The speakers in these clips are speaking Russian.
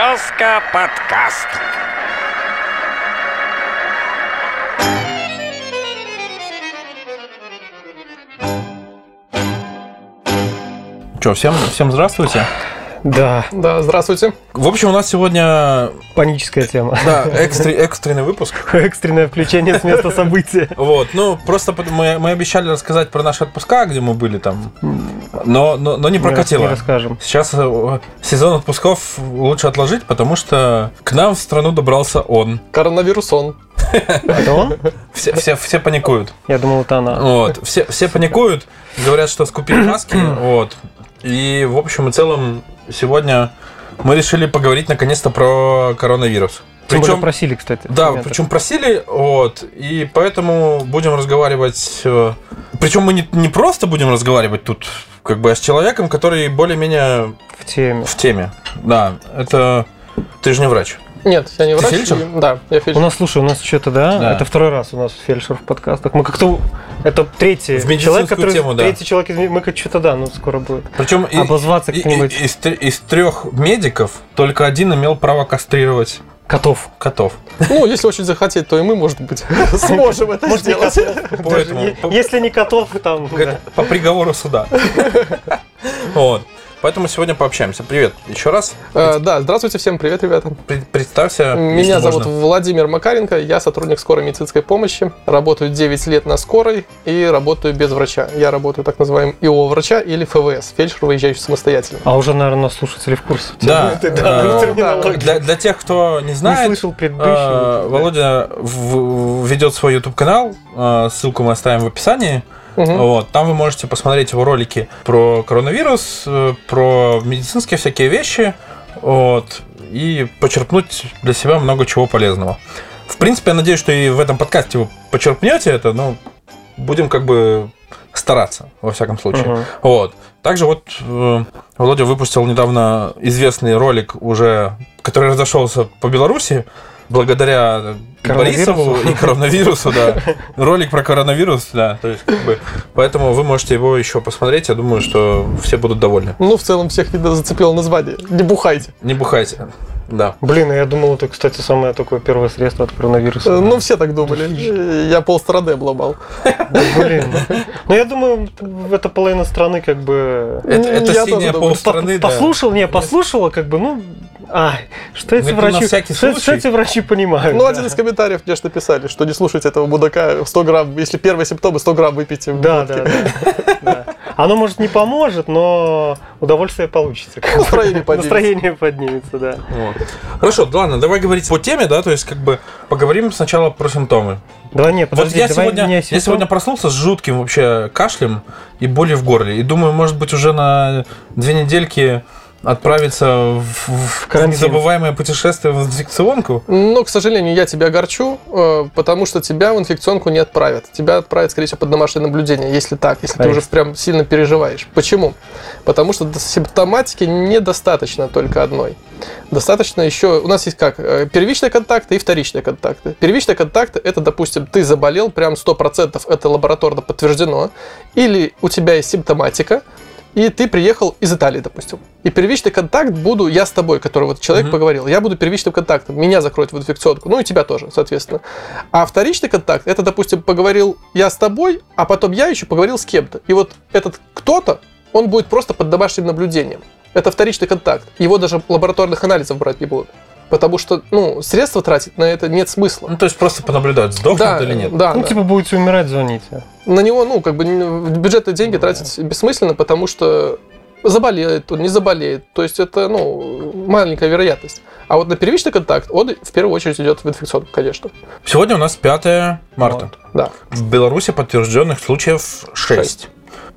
Березка подкаст. Че, всем, всем здравствуйте. Да, Да, здравствуйте. В общем, у нас сегодня паническая тема. да, экстре- экстренный выпуск. Экстренное включение с места события. Вот, ну, просто мы, мы обещали рассказать про наши отпуска, где мы были там, но, но, но не Не прокатило. расскажем. Сейчас э, сезон отпусков лучше отложить, потому что к нам в страну добрался он. Коронавирус он. Это он? Все, все, все паникуют. Я думал, это она. Вот, все, все паникуют, говорят, что скупили маски, вот. И, в общем и целом, сегодня мы решили поговорить наконец-то про коронавирус. Тем Причем, просили, кстати. да, причем просили, вот, и поэтому будем разговаривать. Причем мы не, не просто будем разговаривать тут, как бы, а с человеком, который более-менее в теме. в теме. Да, это... Ты же не врач. Нет, я не Ты врач. фельдшер? и- Да, я У фельдшер. нас, слушай, у нас что-то, да? Да. Это второй раз у нас фельдшер в подкастах. Мы как-то... Это третий В медицинскую человек, который... тему, да. Третий человек из... Мы как что-то, да, ну скоро будет. Причем Обозваться и- как-нибудь. и- из, тр- из трех медиков только один имел право кастрировать Котов. котов. Ну, если очень захотеть, то и мы, может быть, сможем это Может, не сделать. котов. Поэтому- Если не котов, там... По приговору суда. Вот. Поэтому сегодня пообщаемся. Привет еще раз. Э, Да, здравствуйте всем, привет, ребята. Пред- Представься. Меня если зовут можно. Владимир Макаренко, я сотрудник скорой медицинской помощи, работаю 9 лет на скорой и работаю без врача. Я работаю так называемым ИО врача или ФВС, фельдшер, выезжающий самостоятельно. А уже, наверное, слушатели в курсе. Да, э, терминология. для, тех, кто не знает, слышал предыдущий. э. Володя ведет свой YouTube канал. э, Ссылку мы оставим в описании. Мгм. Вот, там вы можете посмотреть его ролики про коронавирус, э, про медицинские всякие вещи, вот, и почерпнуть для себя много чего полезного. В принципе, я надеюсь, что и в этом подкасте вы почерпнете это, но будем как бы стараться, во всяком случае. Мгм. Вот. Также вот э, Володя выпустил недавно известный ролик уже, который разошелся по Беларуси, благодаря. Борисову и коронавирусу, да. Ролик про коронавирус, да. То есть, как бы, поэтому вы можете его еще посмотреть. Я думаю, что все будут довольны. Ну, в целом, всех видно зацепило название. Не бухайте. Не бухайте. Да. Блин, я думал, это, кстати, самое такое первое средство от коронавируса. Э, Ну, все так думали. Я полстрады обломал. Блин. Ну, я думаю, это половина страны как бы... Это, Ну, синяя полстраны, да. Послушал, не, послушала, как бы, ну... Ай, что эти врачи... что, эти врачи понимают? Ну, да. один из комментариев, конечно, написали, что не слушайте этого мудака 100 грамм. Если первые симптомы, 100 грамм выпейте. да, да, да. Оно, может, не поможет, но удовольствие получится. Настроение поднимется. Настроение поднимется, да. Вот. Хорошо, ладно, давай говорить по теме, да, то есть как бы поговорим сначала про симптомы. Давай, не, Вот подожди, я давай сегодня, меня я симптом- сегодня проснулся с жутким вообще кашлем и болью в горле. И думаю, может быть, уже на две недельки отправиться в, в карантин. незабываемое путешествие в инфекционку. Но, к сожалению, я тебя огорчу, э, потому что тебя в инфекционку не отправят. Тебя отправят, скорее всего, под домашнее наблюдение, если так, если ты Конечно. уже прям сильно переживаешь. Почему? Потому что симптоматики недостаточно только одной. Достаточно еще... У нас есть как? э, Первичные контакты и вторичные контакты. Первичные контакты – это, допустим, ты заболел, прям 100% это лабораторно подтверждено, или у тебя есть симптоматика, и ты приехал из Италии, допустим. И первичный контакт буду я с тобой, который вот человек Мгм. поговорил. Я буду первичным контактом. Меня закроют в инфекционку. Ну и тебя тоже, соответственно. А вторичный контакт, это, допустим, поговорил я с тобой, а потом я еще поговорил с кем-то. И вот этот кто-то, он будет просто под домашним наблюдением. Это вторичный контакт. Его даже лабораторных анализов брать не будут. Потому что, ну, средства тратить на это нет смысла. Ну, то есть просто понаблюдать, сдохнут Да, или нет. да, Ну, да. типа, будете умирать, звоните. на него, ну, как бы бюджетные деньги тратить бессмысленно, потому что заболеет он, не заболеет. То есть это, ну, маленькая вероятность. А вот на первичный контакт он в первую очередь идет в инфекционку, конечно. Сегодня у нас 5 марта. Да. В Беларуси подтвержденных случаев 6. Шесть.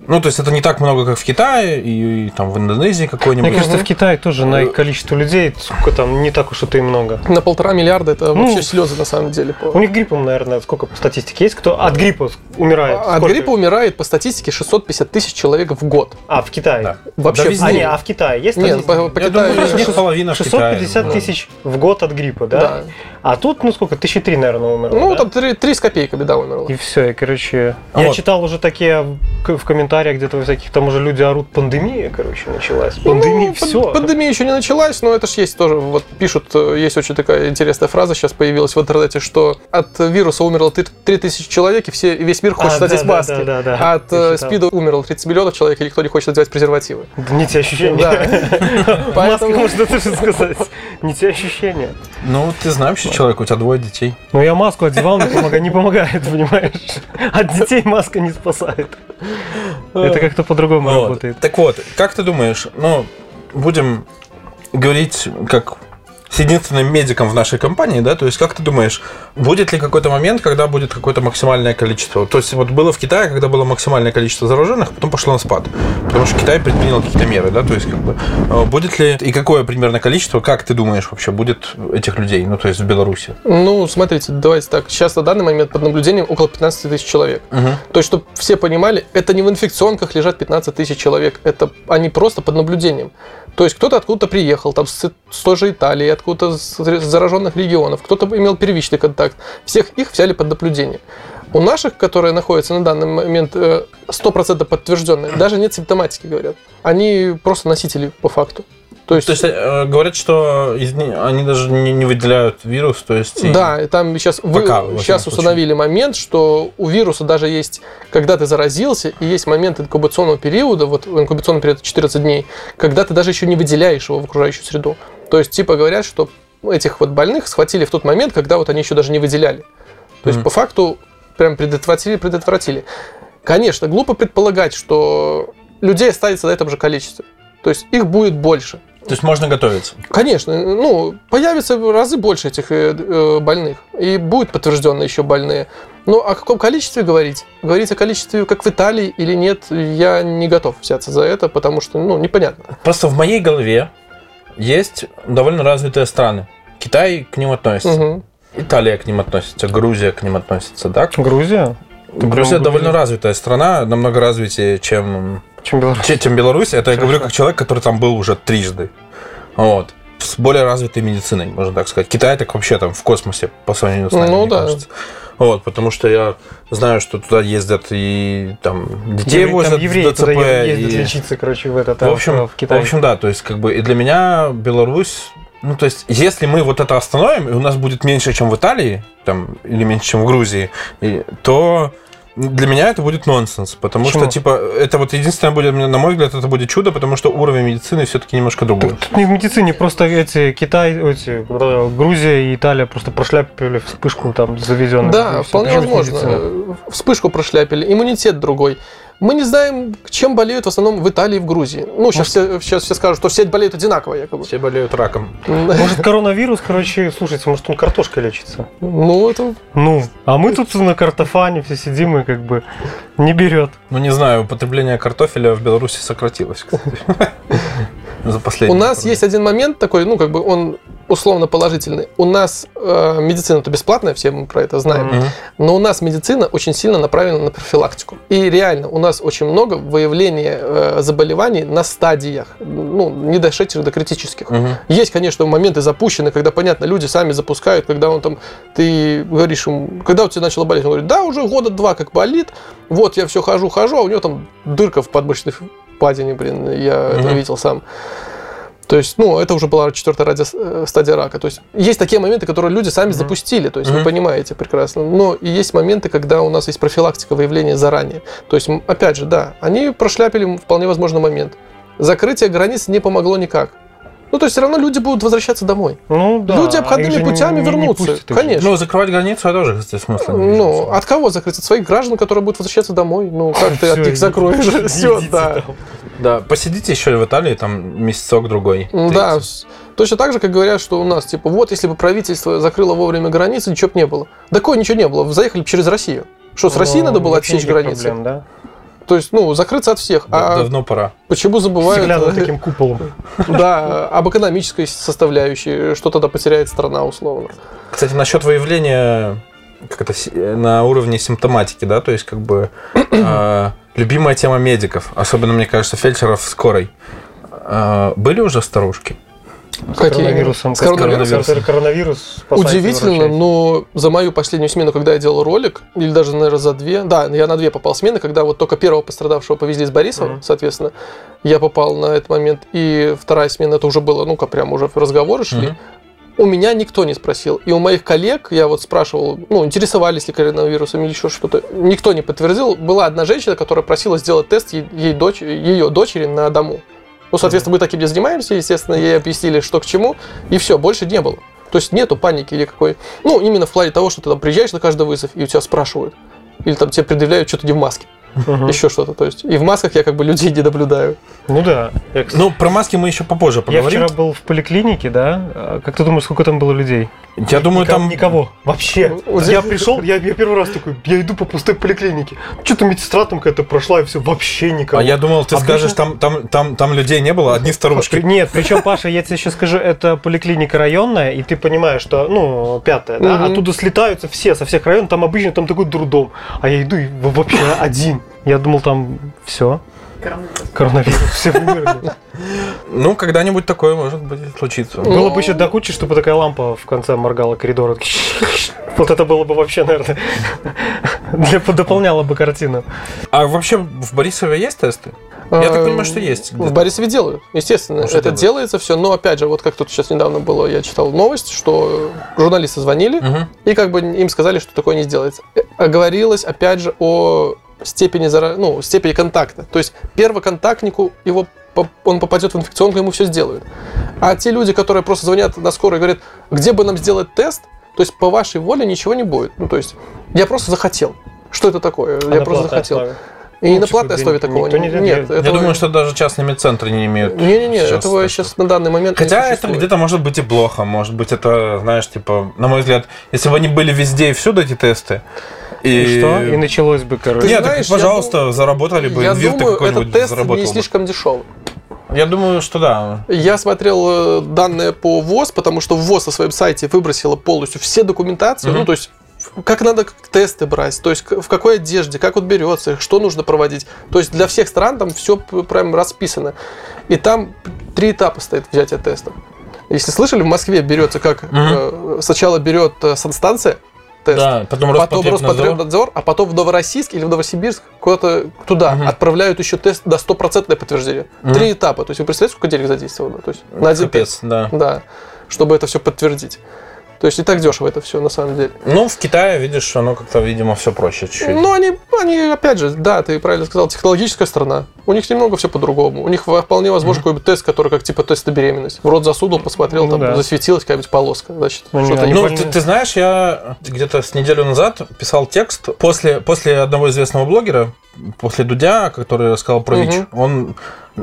Ну, то есть это не так много, как в Китае и, и там в Индонезии Мне какой-нибудь. кажется, в Китае тоже на количество людей, сколько там, не так уж это и много. На полтора миллиарда это Ну, вообще слезы на самом деле. У них гриппом, наверное, сколько по статистике есть? Кто от гриппа умирает? От Сколько? гриппа умирает по статистике 650 тысяч человек в год. А, в Китае? Да. Вообще Да везде. А, не, а в Китае есть Нет, по, по Я Китаю думаю, где-то шест- половина в Китае. 650 Ну, тысяч в год от гриппа, да? Да. А тут, ну сколько, тысячи три, наверное, умерло, Ну, да? там три, три с копейками, да, умерло. И все, и, короче, А я вот. читал уже такие в- комментариях где-то всяких, там уже люди орут, пандемия, короче, началась. Пандемия, Ну, все. Пандемия еще не началась, но это ж есть тоже, вот пишут, э, есть очень такая интересная фраза сейчас появилась в интернете, что от вируса умерло три- 3000 человек, и все, весь мир хочет А, надеть да, маски. да, да, да. А от э. СПИДа умерло 30 миллионов человек, и никто не хочет надевать презервативы. Не те ощущения. Да. Маска, можно тоже сказать. Не те ощущения. Ну, ты знающий человек, у тебя двое детей. Ну, я маску одевал, не не помогает, понимаешь? От детей маска не спасает. Это как-то по-другому Вот. работает. Так вот, как ты думаешь, ну, будем говорить как с единственным медиком в нашей компании, да, то есть как ты думаешь, будет ли какой-то момент, когда будет какое-то максимальное количество? То есть вот было в Китае, когда было максимальное количество зараженных, потом пошло на спад, потому что Китай предпринял какие-то меры, да, то есть как бы э, будет ли и какое примерно количество, как ты думаешь вообще, будет этих людей, ну, то есть в Беларуси? Ну, смотрите, давайте так. Сейчас на данный момент под наблюдением около 15 тысяч человек. То есть, чтобы все понимали, это не в инфекционках лежат 15 тысяч человек, это они просто под наблюдением. То есть кто-то откуда-то приехал, там с, с той же Италии, откуда-то с зараженных регионов, кто-то имел первичный контакт. Всех их взяли под наблюдение. У наших, которые находятся на данный момент э, 100% подтвержденные, даже нет симптоматики, говорят. Они просто носители по факту. То есть, То есть э, говорят, что из ни- они даже не, не выделяют вирус, то есть... Да, и там сейчас, вы, Пока, всяком сейчас случае. установили момент, что у вируса даже есть, когда ты заразился, и есть момент инкубационного периода, вот инкубационный период 14 дней, когда ты даже еще не выделяешь его в окружающую среду. То есть, типа, говорят, что этих вот больных схватили в тот момент, когда вот они еще даже не выделяли. То есть, Мгм. по факту, прям предотвратили, предотвратили. Конечно, глупо предполагать, что людей останется на этом же количестве. То есть, их будет больше. То есть можно готовиться. Конечно, ну, появится в разы больше этих э, э, больных, и будут подтвержденные еще больные. Но о каком количестве говорить? Говорить о количестве, как в Италии или нет, я не готов взяться за это, потому что, ну, непонятно. Просто в моей голове есть довольно развитые страны. Китай к ним относится, Мгм. Италия к ним относится, Грузия к ним относится, да? Грузия? Грузия Прям довольно Грузия. развитая страна, намного развитее, чем, Чем Беларусь? че- чем Беларусь. Это я говорю Хорошо. как человек, который там был уже трижды. Вот. С более развитой медициной, можно так сказать. Китай так вообще там в космосе по сравнению с нами, Ну мне да. кажется. Вот, потому что я знаю, что туда ездят и там детей Евреи- возят Там евреи ДЦП. туда ездят и- лечиться, короче, в этот В общем, в Китай. в общем, да, то есть, как бы, и для меня Беларусь, ну, то есть, если мы вот это остановим, и у нас будет меньше, чем в Италии, там, или меньше, чем в Грузии, и- то для меня это будет нонсенс, потому Почему? что, типа, это вот единственное будет, на мой взгляд, это будет чудо, потому что уровень медицины все-таки немножко другой. Так тут не в медицине, просто эти Китай, эти, э, Грузия и Италия просто прошляпили вспышку там завезенную. Да, вполне возможно. Вспышку прошляпили, иммунитет другой. Мы не знаем, чем болеют в основном в Италии и в Грузии. Ну, сейчас все, сейчас все скажут, что все болеют одинаково, якобы. Все болеют раком. Может, коронавирус, короче, слушайте, может, он картошкой лечится? Ну, это Ну, а мы тут на картофане все сидим и как бы не берет. Ну, не знаю, употребление картофеля в Беларуси сократилось, кстати. За У последние нас пару есть один момент такой, ну, как бы он условно положительный. У нас э, медицина-то бесплатная, все мы про это знаем. Мгм. Но у нас медицина очень сильно направлена на профилактику. И реально, у нас очень много выявления э, заболеваний на стадиях, ну, не дошедших до критических. Мгм. Есть, конечно, моменты запущены, когда, понятно, люди сами запускают, когда он там, ты говоришь ему, когда у тебя начало болеть, он говорит, да, уже года два как болит, вот я все хожу, хожу, а у него там дырка в подмышечной впадине, блин, я это Мгм. видел сам. То есть, ну, это уже была четвертая ради- э, стадия рака. То есть, есть такие моменты, которые люди сами Мгм. запустили, то есть, вы Мгм. понимаете прекрасно. Но и есть моменты, когда у нас есть профилактика выявления заранее. То есть, опять же, да, они прошляпили вполне возможно момент. Закрытие границ не помогло никак. Ну, то есть, все равно люди будут возвращаться домой. Ну, да. Люди обходными путями не- не вернутся, пустят их же. конечно. Ну, закрывать границу я тоже, кстати, смысла не. Ну, от кого закрыть? От своих граждан, которые будут возвращаться домой? Ну, как ты от них закроешь? Все, да. Да, посидите еще в Италии, там месяцок-другой. Да, точно так же, как говорят, что у нас, типа, вот если бы правительство закрыло вовремя границы, ничего бы не было. Такое ничего не было. Заехали бы через Россию. Что, с Россией Ну, надо было отсечь границы? проблем, да? То есть, ну, закрыться от всех. Да- А Давно пора. почему забывают над э, таким куполом. да, об экономической составляющей, что тогда потеряет страна, условно. Кстати, насчет выявления как это, на уровне симптоматики, да, то есть как бы э, любимая тема медиков, особенно, мне кажется, фельдшеров скорой. Э, были уже старушки? С коронавирусом. С коронавирусом. Коронавирус. Удивительно, но за мою последнюю смену, когда я делал ролик, или даже, наверное, за две, да, я на две попал смены, когда вот только первого пострадавшего повезли из Борисова, Мгм. соответственно, я попал на этот момент, и вторая смена, это уже было, ну-ка, прям уже разговоры шли. Мгм. У меня никто не спросил. И у моих коллег, я вот спрашивал, ну, интересовались ли коронавирусом или еще что-то, никто не подтвердил. Была одна женщина, которая просила сделать тест ей, ей дочь, ее дочери на дому. Ну, соответственно, мы таким не занимаемся, естественно, ей объяснили, что к чему, и все, больше не было. То есть нету паники или какой. Ну, именно в плане того, что ты там приезжаешь на каждый вызов, и у тебя спрашивают. Или там тебе предъявляют что-то не в маске. Мгм. Еще что-то. То есть. И в масках я как бы людей не наблюдаю. Ну да. Я, кстати, Ну, про маски мы еще попозже я поговорим. вчера был в поликлинике, да? А Как ты думаешь, сколько там было людей? Я думаю, Никого- там... Никого. Вообще. Я пришел, я, я первый раз такой, я иду по пустой поликлинике. Что-то медсестра там какая-то прошла, и все, вообще никого. А я думал, ты Обычно- скажешь, там, там, там, там людей не было, одни старушки. При- Нет, причем, Паша, я тебе сейчас скажу, это поликлиника районная, и ты понимаешь, что, ну, пятая, да, Мгм. оттуда слетаются все, со всех районов, там обычно там такой дурдом. А я иду и вообще один. Я думал, там все, коронавирус, все вымерли. Ну, когда-нибудь такое может быть случиться. Было бы еще до кучи, чтобы такая лампа в конце моргала коридора. Вот это было бы вообще, наверное, для, дополняло бы картину. А вообще в Борисове есть тесты? Я так понимаю, что есть. В. Борисове делают, естественно. Это делается все, но опять же, вот как тут сейчас недавно было, я читал новость, что журналисты звонили, и как бы им сказали, что такое не сделается. Э, а Говорилось, опять же, о степени, зара- ну, степени контакта. То есть первоконтактнику его он попадет в инфекционку, ему все сделают. А те люди, которые просто звонят на скорую и говорят, где бы нам сделать тест, то есть по вашей воле ничего не будет. Ну, то есть я просто захотел. Что это такое? я просто захотел. И Ну, на платной основе никто такого не нет. Я этого- думаю, что даже частные медцентры не имеют. Не-не-не, этого тестов. сейчас на данный момент не Хотя это где-то может быть и плохо. Может быть, это, знаешь, типа, на мой взгляд, если бы они были везде и всюду эти тесты. И, И что? И началось бы, короче. Нет, знаешь, так, пожалуйста, думаю- заработали бы. Я думаю, этот тест не бы. слишком дешевый. Я думаю, что да. Я смотрел э, данные по ВОЗ, потому что ВОЗ на своем сайте выбросила полностью все документации, Мгм. ну, то есть как надо тесты брать, то есть в какой одежде, как вот берется, что нужно проводить. То есть для всех стран там все прям расписано. И там три этапа стоит взятие теста. Если слышали, в Москве берется как э, сначала берет э, санстанция тест, Да, потом потом Роспотребнадзор. А потом в Новороссийск или в Новосибирск куда-то туда Мгм. отправляют еще тест до стопроцентное подтверждение. Мгм. Три этапа. То есть вы представляете, сколько денег задействовано? То есть на один тест. Капец, да. Да. Чтобы это все подтвердить. То есть не так дешево это все на самом деле. Ну, в Китае, видишь, оно как-то, видимо, все проще чуть-чуть. Но они, они, опять же, да, ты правильно сказал, технологическая страна. У них немного все по-другому. У них вполне возможно какой-нибудь тест, который как типа тест на беременность. В рот засунул, посмотрел, Ну там да. засветилась какая-нибудь полоска. Значит, Ну, что-то не Ну, ты, ты знаешь, я где-то с неделю назад писал текст после, после одного известного блогера, после Дудя, который рассказал про. ВИЧ. Он,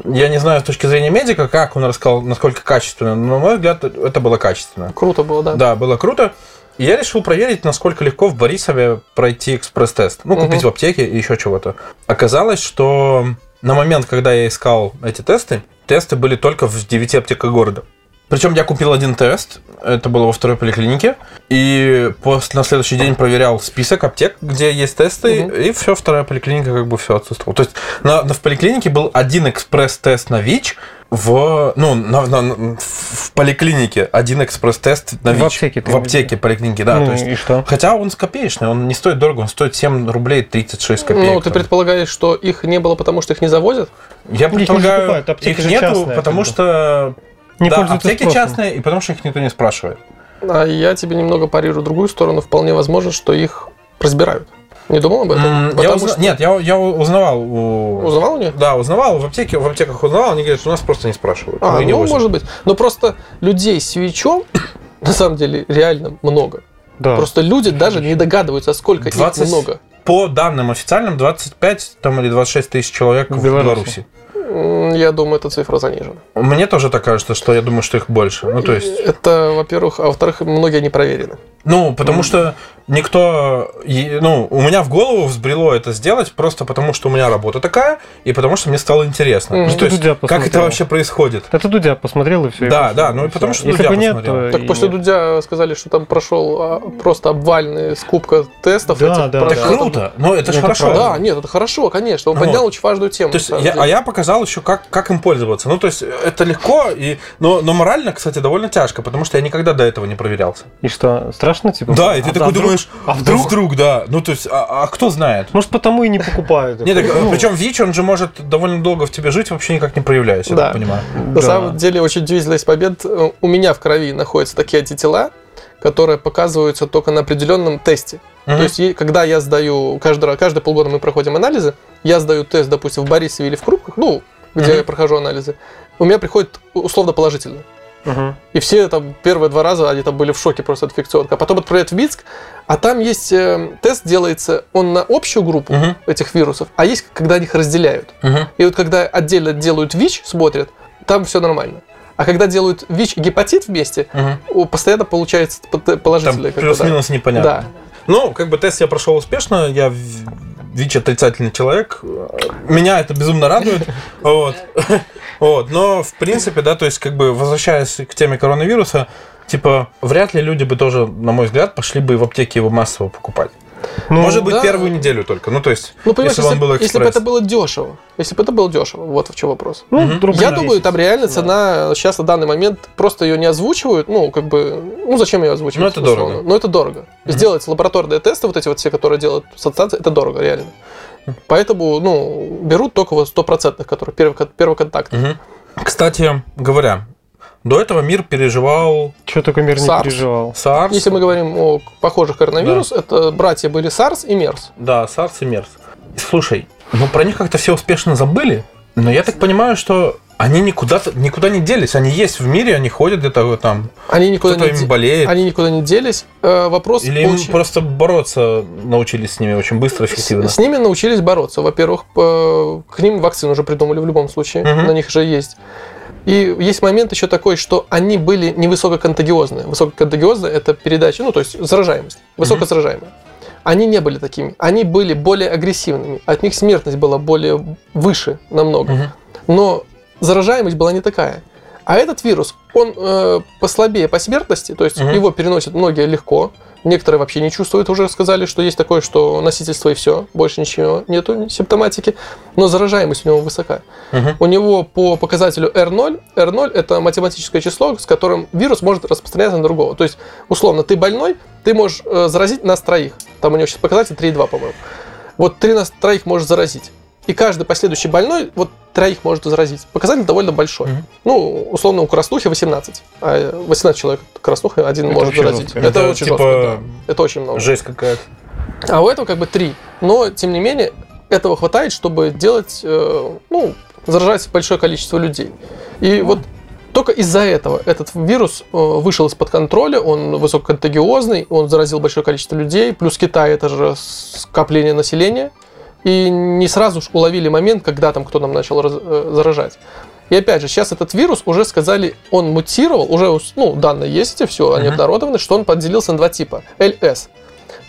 я не знаю с точки зрения медика, как он рассказал, насколько качественно, но, на мой взгляд, это было качественно. Круто было, да. Да, было круто. И я решил проверить, насколько легко в Борисове пройти экспресс-тест. Ну, купить Мгм. в аптеке и еще чего-то. Оказалось, что на момент, когда я искал эти тесты, тесты были только в 9 аптеках города. Причем я купил один тест, это было во второй поликлинике, и после, на следующий день проверял список аптек, где есть тесты, Мгм. и все, вторая поликлиника как бы все отсутствовало. То есть на, на- в поликлинике был один экспресс-тест на ВИЧ, в, ну, на- на- в поликлинике один экспресс-тест на В ВИЧ. аптеке ты В аптеке поликлиники, да. Ну, то есть, и что? Хотя он копеечный, он не стоит дорого, он стоит 7 рублей 36 копеек. Ну, ты там. предполагаешь, что их не было, потому что их не завозят? Я Их не предполагаю, их нету, частные, потому как бы. что Не да, пользуются аптеки спросом. частные, и потому что их никто не спрашивает. А я тебе немного парирую другую сторону. Вполне возможно, что их разбирают. Не думал об этом? М, я узна- что- Нет, я, я узнавал у... Узнавал у них? Да, узнавал, в аптеке, в аптеках узнавал, они говорят, что у нас просто не спрашивают. А, не ну, возим. может быть. Но просто людей с ВИЧом, на самом деле, реально много. Да. Просто люди даже не догадываются, сколько 20 их много. По данным официальным, 25 там, или 26 тысяч человек В в Беларуси. Беларуси. Я думаю, эта цифра занижена. Мне тоже так кажется, что я думаю, что их больше. Ну, то есть... Это, во-первых, а во-вторых, многие не проверены. Ну, потому что никто, и- ну, у меня в голову взбрело это сделать просто потому, что у меня работа такая, и потому что мне стало интересно. Мгм. Ну, то есть, Дудя как это посмотрел. вообще происходит? Это Дудя посмотрел и все. Да, да, ну и потому что Если Дудя бы нет, посмотрел. то Так и после нет. Дудя сказали, что там прошел а, просто обвальный скупка тестов. Да, этих, да, да. круто, но это же Это хорошо. правда. Да, нет, это хорошо, конечно. Он Вот. поднял очень важную тему. То есть я, а я показал еще, как, как им пользоваться. Ну, то есть это легко, и, но, но морально, кстати, довольно тяжко, потому что я никогда до этого не проверялся. И что, страшно, типа? Да, и ты А такой вдруг? думаешь, А вдруг? вдруг, да. Ну, то есть, а, а кто знает? Может, потому и не покупают. Не, так, Ну, причем ВИЧ, он же может довольно долго в тебе жить, вообще никак не проявляясь, я Да. так понимаю. На да. самом деле очень удивительность побед. Э, У меня в крови находятся такие антитела, которые показываются только на определенном тесте. То есть, когда я сдаю, каждый, каждые полгода мы проходим анализы, я сдаю тест, допустим, в Борисове или в Крупках, ну, где я прохожу анализы, у меня приходит условно положительно. И все там первые два раза они там были в шоке просто от инфекционка. А потом отправляют в Минск, а там есть э, тест делается, он на общую группу Мгм. этих вирусов, а есть, когда их разделяют. Мгм. И вот когда отдельно делают ВИЧ, смотрят, там все нормально. А когда делают ВИЧ и гепатит вместе, о, постоянно получается Там положительное. бы, да. плюс-минус непонятно. Да. Ну, как бы тест я прошел успешно, я ВИЧ отрицательный человек. Меня это безумно радует. Вот. Вот. Но, в принципе, да, то есть, как бы, возвращаясь к теме коронавируса, типа, вряд ли люди бы тоже, на мой взгляд, пошли бы в аптеки его массово покупать. Ну, Может быть, да. первую неделю только. Ну, то есть, Ну, понимаешь, если, если, бы он был если бы это было дешево, если бы это было дешево, вот в чем вопрос. ну, рубль Я 10. думаю, там реально цена сейчас на данный момент просто ее не озвучивают. Ну, как бы, ну зачем ее озвучивать? Ну, это условно? дорого. Ну, это дорого. Сделать лабораторные тесты, вот эти вот все, которые делают соцстанции, это дорого, реально. Поэтому, ну, берут только вот стопроцентных, которые первый, первый контакт. Мгм. Кстати говоря, до этого мир переживал Что только мир не SARS. переживал. SARS. Если мы говорим о похожих коронавирус, это братья были SARS и MERS. Да, SARS и MERS. Слушай, ну про них как-то все успешно забыли, но я так понимаю, что они никуда, никуда не делись. Они есть в мире, они ходят где-то там. Они никуда, не, им болеет. они никуда не делись. Э, вопрос Или им очень- просто бороться научились с ними очень быстро, эффективно. С, с ними научились бороться. Во-первых, к ним вакцину уже придумали в любом случае, Мгм. на них же есть. И есть момент еще такой, что они были не высококонтагиозные. Это передача, ну, то есть заражаемость, высокозаражаемые. Они не были такими. Они были более агрессивными. От них смертность была более выше намного. Но заражаемость была не такая. А этот вирус, он э, послабее по смертности, то есть Мгм. его переносят многие легко. Некоторые вообще не чувствуют, уже сказали, что есть такое, что носительство и все, больше ничего нету симптоматики. Но заражаемость у него высока. Мгм. У него по показателю R0, R0 это математическое число, с которым вирус может распространяться на другого. То есть, условно, ты больной, ты можешь э, заразить нас троих. Там у него сейчас показатель 3,2, по-моему. Вот три нас троих можешь заразить. И каждый последующий больной вот троих может заразить. Показатель довольно большой. Мгм. Ну, условно, у краснухи 18. А 18 человек краснуха один Это может заразить. жестко. Это, Это очень типа жестко, да. Это очень много. Жесть какая-то. А у этого как бы три. Но, тем не менее, этого хватает, чтобы делать, э, ну, заражать большое количество людей. И вот только из-за этого этот вирус э, вышел из-под контроля, он высококонтагиозный, он заразил большое количество людей, плюс Китай это же скопление населения, и не сразу уловили момент, когда там кто нам начал раз- э, заражать. И опять же, сейчас этот вирус уже сказали, он мутировал, уже ну, данные есть, эти все, они обнародованы, что он поделился на два типа. LS.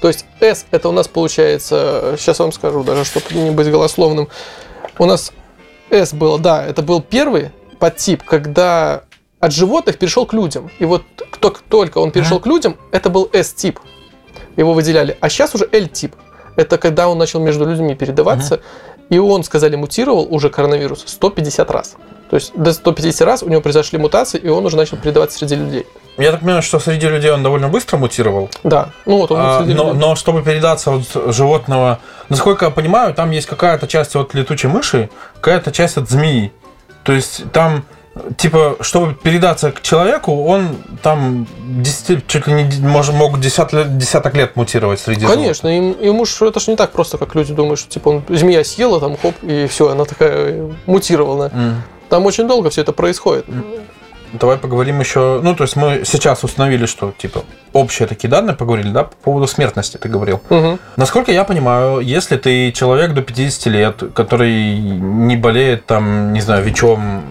То есть S это у нас получается, сейчас вам скажу, даже чтобы не быть голословным. У нас S было, да, это был первый подтип, когда от животных перешел к людям. И вот кто, только он перешел к людям, это был S-тип. Его выделяли. А сейчас уже L-тип. Это когда он начал между людьми передаваться. И он, сказали, мутировал уже коронавирус 150 раз. То есть до 150 раз у него произошли мутации, и он уже начал передаваться среди людей. Я так понимаю, что среди людей он довольно быстро мутировал. Да, ну вот он А, среди но, людей. но чтобы передаться от животного, насколько я понимаю, там есть какая-то часть от летучей мыши, какая-то часть от змеи. То есть там типа, чтобы передаться к человеку, он там 10, чуть ли не может, могут десят десяток лет мутировать среди Конечно, им, ему ж это ж не так просто, как люди думают, что типа он змея съела, там хоп, и все, она такая э, мутировала. животных. М. Там очень долго все это происходит. Давай поговорим еще. Ну, то есть мы сейчас установили, что типа общие такие данные поговорили, да, по поводу смертности ты говорил. Мгм. Насколько я понимаю, если ты человек до 50 лет, который не болеет там, не знаю, ВИЧом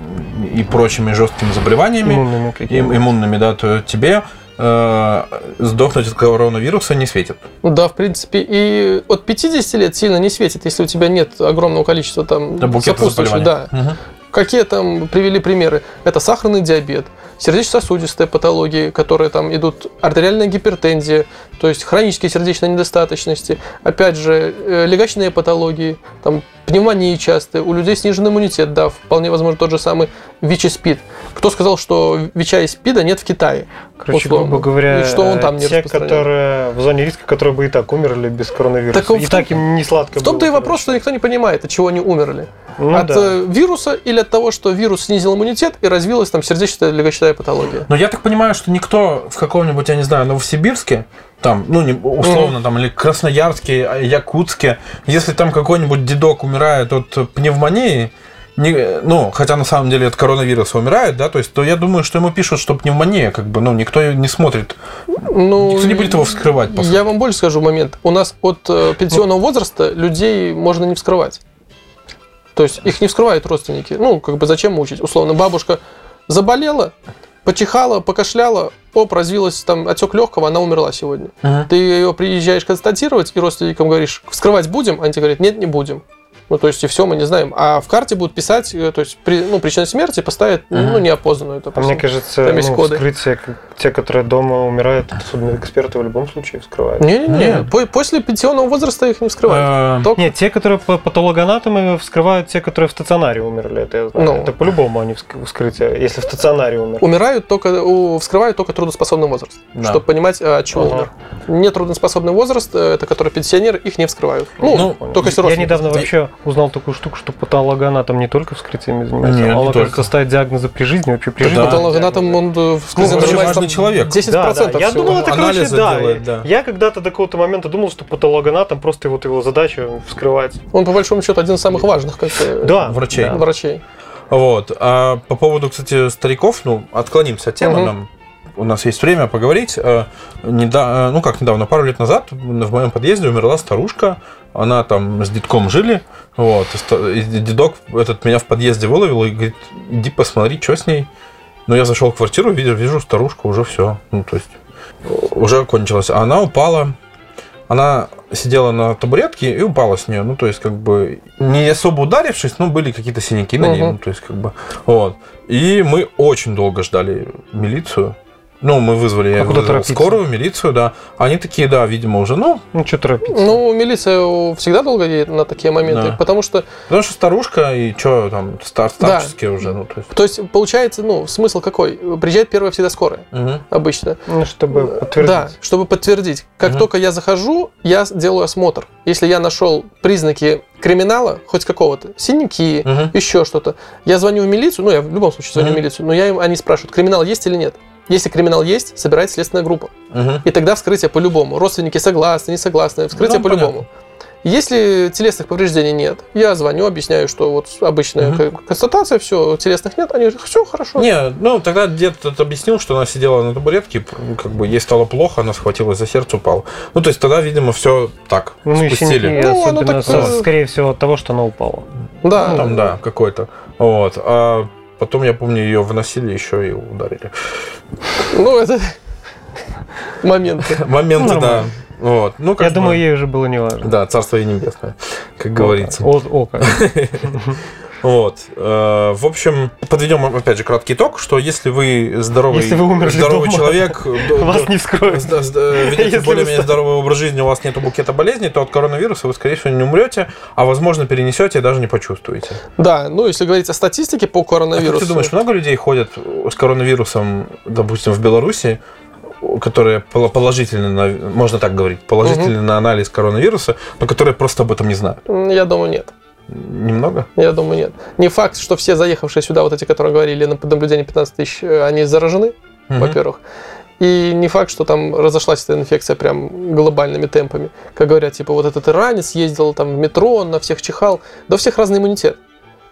и прочими жесткими заболеваниями, Иммунными им- иммунными, да, то тебе э, сдохнуть от коронавируса не светит. Да, в принципе, и от 50 лет сильно не светит, если у тебя нет огромного количества там Да, сопутствующих. Да. заболеваний. Какие там привели примеры? Это сахарный диабет, сердечно-сосудистые патологии, которые там идут, артериальная гипертензия, то есть хронические сердечные недостаточности, опять же, э, легочные патологии, там пневмонии частые, у людей сниженный иммунитет, да, вполне возможно тот же самый ВИЧ и СПИД. Кто сказал, что ВИЧа и СПИДа нет в Китае? Короче, условно? грубо говоря, И что он там не те, которые в зоне риска, которые бы и так умерли без коронавируса. Так в и том- так им не сладко В том-то и вопрос, что никто не понимает, от чего они умерли. Ну от да. э, вируса или от того, что вирус снизил иммунитет и развилась там сердечная легочная патология. Но я так понимаю, что никто в каком-нибудь, я не знаю, Новосибирске, там, ну, не- условно, там, или Красноярске, а, Якутске, если там какой-нибудь дедок умирает от пневмонии, не, ну, хотя на самом деле от коронавируса умирает, да, то есть, то я думаю, что ему пишут, что пневмония, как бы, ну, никто не смотрит, Ну, никто не будет его вскрывать, по сути. Я вам больше скажу момент. У нас от э, пенсионного возраста людей можно не вскрывать. То есть их не вскрывают родственники. Ну, как бы зачем мучить? Условно, бабушка заболела, почихала, покашляла, оп, развилась там отек легкого, она умерла сегодня. Мгм. Ты ее приезжаешь констатировать, и родственникам говоришь, вскрывать будем? Они тебе говорят, нет, не будем. Ну, то есть, и все, мы не знаем. А в карте будут писать, э, то есть, при, ну, причина смерти поставят, ну, неопознанную. А допустим. мне кажется, Там есть ну, коды. вскрытие, те, которые дома умирают, особенно эксперты в любом случае вскрывают. Не-не-не, после пенсионного возраста их не вскрывают. Только- Нет, те, которые по- патологоанатомы вскрывают те, которые в стационаре умерли. Это, я знаю. Ну. это по-любому они вск- вскрытие, если в стационаре умерли. Умирают только, вскрывают только трудоспособный возраст, Да. чтобы понимать, а, от чего Ага. умер. Нетрудоспособный возраст, э, это который пенсионер, их не вскрывают. Ну, Ну, только если Я недавно вообще узнал такую штуку, что патологоанатом не только вскрытиями занимается, Нет, а он, не оказывается, только. ставит диагнозы при жизни, вообще при Да. жизни. Патологоанатом, он э, вскрытием очень занимается человек. 10% Да, да. Я всего. думал, это, короче, да. делает, да. Я когда-то до какого-то момента думал, что патологоанатом просто вот его задача вскрывать. Он, по большому счету, один из самых важных как Да. врачей. да. врачей. Вот. А по поводу, кстати, стариков, ну, отклонимся от темы, Мгм. нам у нас есть время поговорить. Э, неда- э, Ну, как недавно, пару лет назад в моем подъезде умерла старушка. Она там с детком жили. Вот. И дедок этот меня в подъезде выловил и говорит, иди посмотри, что с ней. Ну, я зашел в квартиру, вижу, вижу старушку, уже все. Ну, то есть, уже кончилось. А она упала она сидела на табуретке и упала с нее. Ну, то есть, как бы, не особо ударившись, но были какие-то синяки на ней. Мгм. Ну, то есть, как бы, вот. И мы очень долго ждали милицию. Ну, мы вызвали, я А куда вызвал торопиться? скорую, милицию, да. Они такие, да, видимо, уже, ну, Ну, что торопиться. Ну, милиция всегда долго едет на такие моменты, Да. потому что потому что старушка и что там, стар, старческие уже, ну, то есть. То есть, получается, ну, смысл какой? Приезжает первая всегда скорая, Мгм. обычно. Ну, чтобы подтвердить. Да, чтобы подтвердить. Как Мгм. только я захожу, я делаю осмотр. Если я нашел признаки криминала, хоть какого-то, синяки, Мгм. еще что-то, я звоню в милицию, ну, я в любом случае звоню Мгм. в милицию, но я им, они спрашивают, криминал есть или нет. Если криминал есть, собирает следственная группа. Мгм. И тогда вскрытие по-любому. Родственники согласны, не согласны, вскрытие Ну, по-любому. Если телесных повреждений нет, я звоню, объясняю, что вот обычная к- констатация, все, телесных нет, они говорят, все хорошо. Не, ну тогда дед объяснил, что она сидела на табуретке, как бы ей стало плохо, она схватилась за сердце, упала. Ну, то есть тогда, видимо, все так Ну, спустили. Ну, оно особенно, так, со- э, скорее всего, от того, что она упала. Да, Ну, там, да, какой-то. Вот. А потом, я помню, ее выносили еще и ударили. ну это моменты. Моменты, да. Вот. Ну, как Я думаю, ей уже было не важно. Да, царство ей небесное, как говорится. О, о, как. Вот. Э, В общем, подведем опять же краткий итог, что если вы здоровый, Если вы здоровый дома, человек, Вас не вскроют. ведете более-менее здоровый образ жизни, у вас нет букета болезней, то от коронавируса вы, скорее всего, не умрете, а, возможно, перенесете и даже не почувствуете. Да, ну если говорить о статистике по А коронавирусу. как ты думаешь, много людей ходят с коронавирусом, допустим, в Беларуси, которые пол- положительны, на, можно так говорить, положительны на анализ коронавируса, но которые просто об этом не знают? Я думаю, нет. Немного? Я думаю, нет. Не факт, что все заехавшие сюда, вот эти, которые говорили на наблюдение 15 тысяч, э, они заражены, Мгм. во-первых. И не факт, что там разошлась эта инфекция прям глобальными темпами. Как говорят, типа, вот этот иранец ездил там в метро, он на всех чихал. Да у всех разный иммунитет.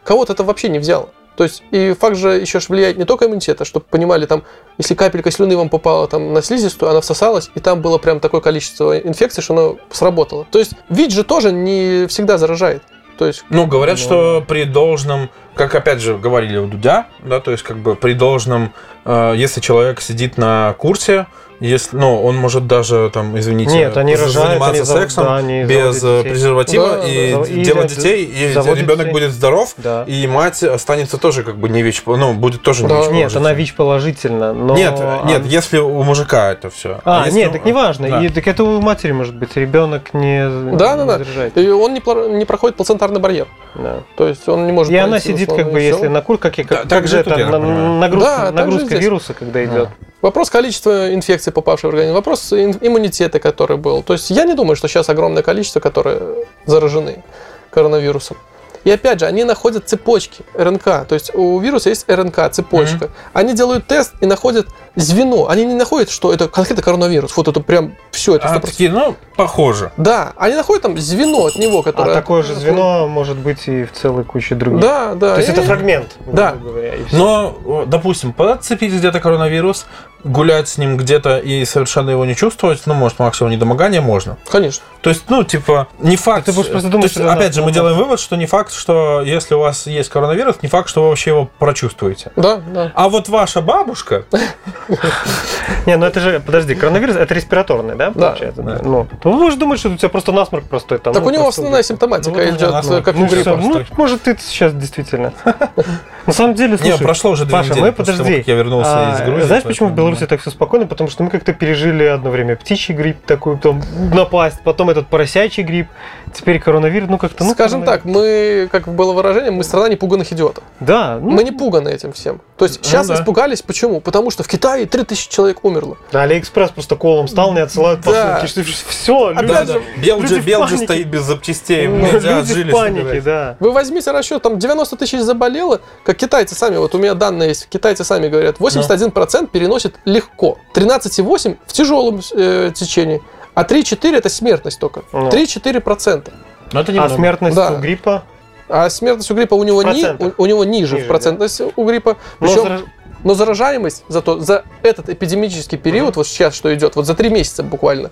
Кого-то это вообще не взяло. То есть, и факт же еще ж влияет не только иммунитет, а чтобы понимали, там, если капелька слюны вам попала там на слизистую, она всосалась, и там было прям такое количество инфекций, что оно сработало. То есть, ВИЧ же тоже не всегда заражает. То есть, Ну, говорят, Ну. что при должном, как опять же говорили у Дудя, да, то есть как бы при должном, э, если человек сидит на курсе, если, ну, он может даже, там, извините, Нет, они рожают, заниматься они сексом да, они без э, детей. презерватива Да, и, да, делать детей, и ребенок детей. будет здоров, Да. и мать останется тоже как бы не ВИЧ, ну, будет тоже не Да. ВИЧ Нет, она ВИЧ положительно, но... Нет, нет, а- если у мужика это все. А, нет, так не важно. Да. И, так это у матери может быть. Ребенок не, Да, да, не да. заражает. И он не, не проходит плацентарный барьер. Да. То есть он не может И она сидит, условно, как бы, если на кур, как, и- Да, как, так как же это нагрузка, Да, нагрузка вируса, когда идет. Вопрос количества инфекций, попавших в организм, вопрос иммунитета, который был. То есть я не думаю, что сейчас огромное количество, которые заражены коронавирусом. И опять же, они находят цепочки РНК. То есть у вируса есть РНК, цепочка. Они делают тест и находят звено. Они не находят, что это конкретно коронавирус. Вот это прям все. Это А 100%. такие, ну, похоже. Да, они находят там звено от него, А которое... такое же звено может быть и в целой куче других. Да, да. То есть и- это фрагмент, Да. грубо говоря. Но, допустим, подцепить где-то коронавирус, гулять с ним где-то и совершенно его не чувствовать, ну, может, максимум недомогание можно. Конечно. То есть, ну, типа, не факт. Ты будешь просто то думать, есть, что это опять же, мы делаем вывод, что не факт, что если у вас есть коронавирус, не факт, что вы вообще его прочувствуете. Да, да. А вот ваша бабушка, Не, ну это же, подожди, коронавирус это респираторный, да, Да. получается? Да. Ну, ты можешь думать, что у тебя просто насморк простой там. Так ну, у него простуда. основная симптоматика Ну, идет, насморк. как у Ну, гриппа. ну, может, ты сейчас действительно. На самом деле, не, слушай, прошло уже две недели мы подожди. я вернулся А, из Грузии. Знаешь, почему в поэтому, Беларуси так все спокойно? Потому что мы как-то пережили одно время птичий грипп, такой там напасть, потом этот поросячий грипп, теперь коронавирус, ну как-то. Ну, Скажем так, мы, как было выражение, мы страна непуганных идиотов. Да, ну, Мы не пуганы этим всем. То есть сейчас да. испугались, почему? Потому что в Китае 3000 человек умерло. да, Алиэкспресс просто колом стал, не отсылают Да. посылки. Все, Опять Да, же, да. Белджи, люди Белджи стоит без запчастей. Ну, люди в панике, да. Вы возьмите расчет, там 90 тысяч заболело, как китайцы сами, вот у меня данные есть, китайцы сами говорят, 81% переносит легко, 13,8% в тяжелом э, течении, а 3-4 это смертность только. Ну. 3-4%. Но это А немного. смертность Да. у гриппа? А смертность у гриппа у него, ни- у, у него ниже, Ниже, в процентности у гриппа. Но Причем- зараж- Но заражаемость зато за этот эпидемический период, вот сейчас что идет, вот за три месяца буквально,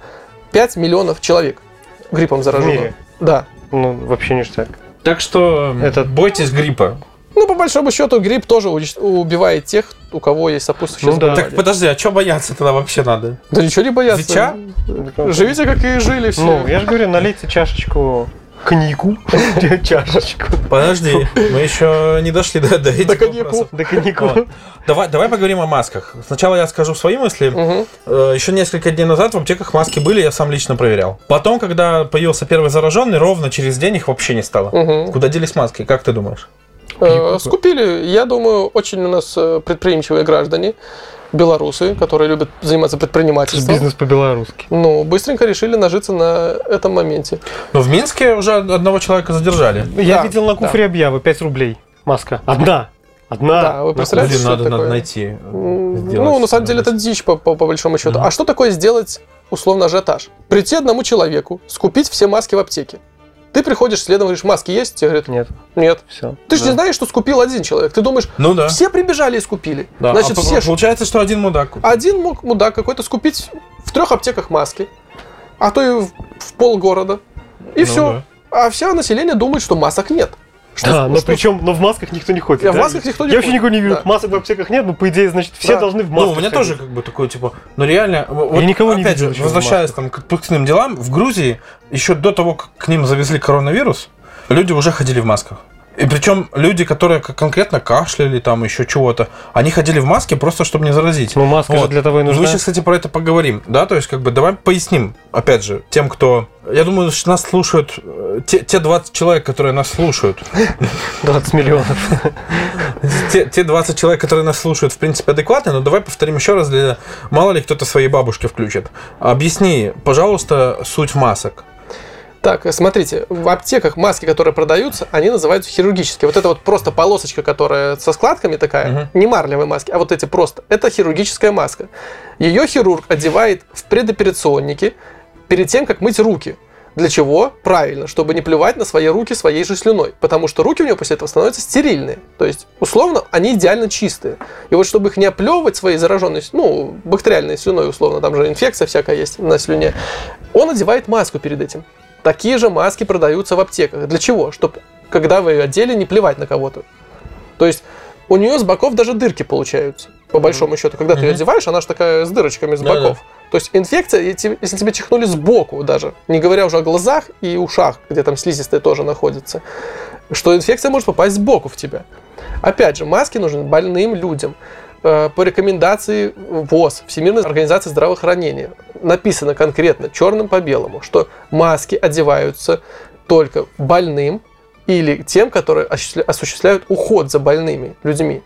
5 миллионов человек гриппом заражено. мире? Да. Ну, вообще ништяк. Так что Это- бойтесь гриппа. Ну, по большому счету, грипп тоже убивает тех, у кого есть сопутствующие Ну да. Так подожди, а что бояться тогда вообще надо? Да ничего не бояться. Вича? Живите, как и жили все. Ну, я же говорю, налейте чашечку коньяку. Чашечку. Подожди, мы еще не дошли до, до этих До коньяку. Да коньяку. Вот. Давай, давай поговорим о масках. Сначала я скажу свои мысли. Мгм. Э, Еще несколько дней назад в аптеках маски были, я сам лично проверял. Потом, когда появился первый зараженный, ровно через день их вообще не стало. Мгм. Куда делись маски, как ты думаешь? Э, Скупили, я думаю, очень у нас э, предприимчивые граждане, белорусы, которые любят заниматься предпринимательством. Бизнес по-белорусски. Ну, быстренько решили нажиться на этом моменте. Ну, в Минске уже одного человека задержали. Я Да, видел на куфре объявы 5 рублей. Маска. Одна. Одна. Да, вы представляете, Блин, что надо, это надо такое? найти. э, сделать Ну, на самом деле, это дичь по, по- по большому счету. Мгм. А что такое сделать условно ажиотаж? Прийти одному человеку, скупить все маски в аптеке. Ты приходишь следом, говоришь, маски есть? Тебе говорят, Нет, нет. все. Ты же Да. не знаешь, что скупил один человек. Ты думаешь, Ну да. все прибежали и скупили. Да. Значит, А все... по- Получается, что один мудак. купил. Один мог мудак какой-то скупить в трех аптеках маски, а то и в, в полгорода. И Ну все. А все население думает, что масок нет. Что- Да, но что- причем, но в масках никто не ходит. Да, в масках никто не Я вообще никого не вижу. да. Масок в аптеках нет, ну, по идее, значит, все Да. должны в масках Ну, у меня ходить. тоже как бы такое, типа, ну реально, вот, никого не опять видел же, еще в возвращаясь там к пустынным делам, в Грузии еще до того, как к ним завезли коронавирус, люди уже ходили в масках. И причем люди, которые конкретно кашляли, там еще чего-то, они ходили в маске просто, чтобы не заразить. Ну, маска же Вот. для того и нужна. Мы сейчас, кстати, про это поговорим, да, то есть, как бы, давай поясним, опять же, тем, кто... Я думаю, что нас слушают, э, те, те 20 человек, которые нас слушают, 20 миллионов. те, те 20 человек, которые нас слушают, в принципе, адекватны, но давай повторим еще раз, для мало ли кто-то своей бабушке включит. Объясни, пожалуйста, суть масок. Так, смотрите, в аптеках маски, которые продаются, они называются хирургические. Вот это вот просто полосочка, которая со складками такая, Мгм. не марлевые маски, а вот эти просто. Это хирургическая маска. Ее хирург одевает в предоперационнике перед тем, как мыть руки. Для чего? Правильно, чтобы не плевать на свои руки своей же слюной. Потому что руки у него после этого становятся стерильные. То есть, условно, они идеально чистые. И вот чтобы их не оплевывать своей зараженной, ну, бактериальной слюной, условно, там же инфекция всякая есть на слюне, он одевает маску перед этим. Такие же маски продаются в аптеках. Для чего? Чтобы, когда вы ее одели, не плевать на кого-то. То есть, у нее с боков даже дырки получаются. по большому счету. Когда ты ее одеваешь, она же такая с дырочками с Да-да. боков. То есть инфекция, если тебе чихнули сбоку даже, не говоря уже о глазах и ушах, где там слизистые тоже находятся, что инфекция может попасть сбоку в тебя. Опять же, маски нужны больным людям. Э, По рекомендации ВОЗ, Всемирной организации здравоохранения, написано конкретно, черным по белому, что маски одеваются только больным или тем, которые осуществля- осуществляют уход за больными людьми.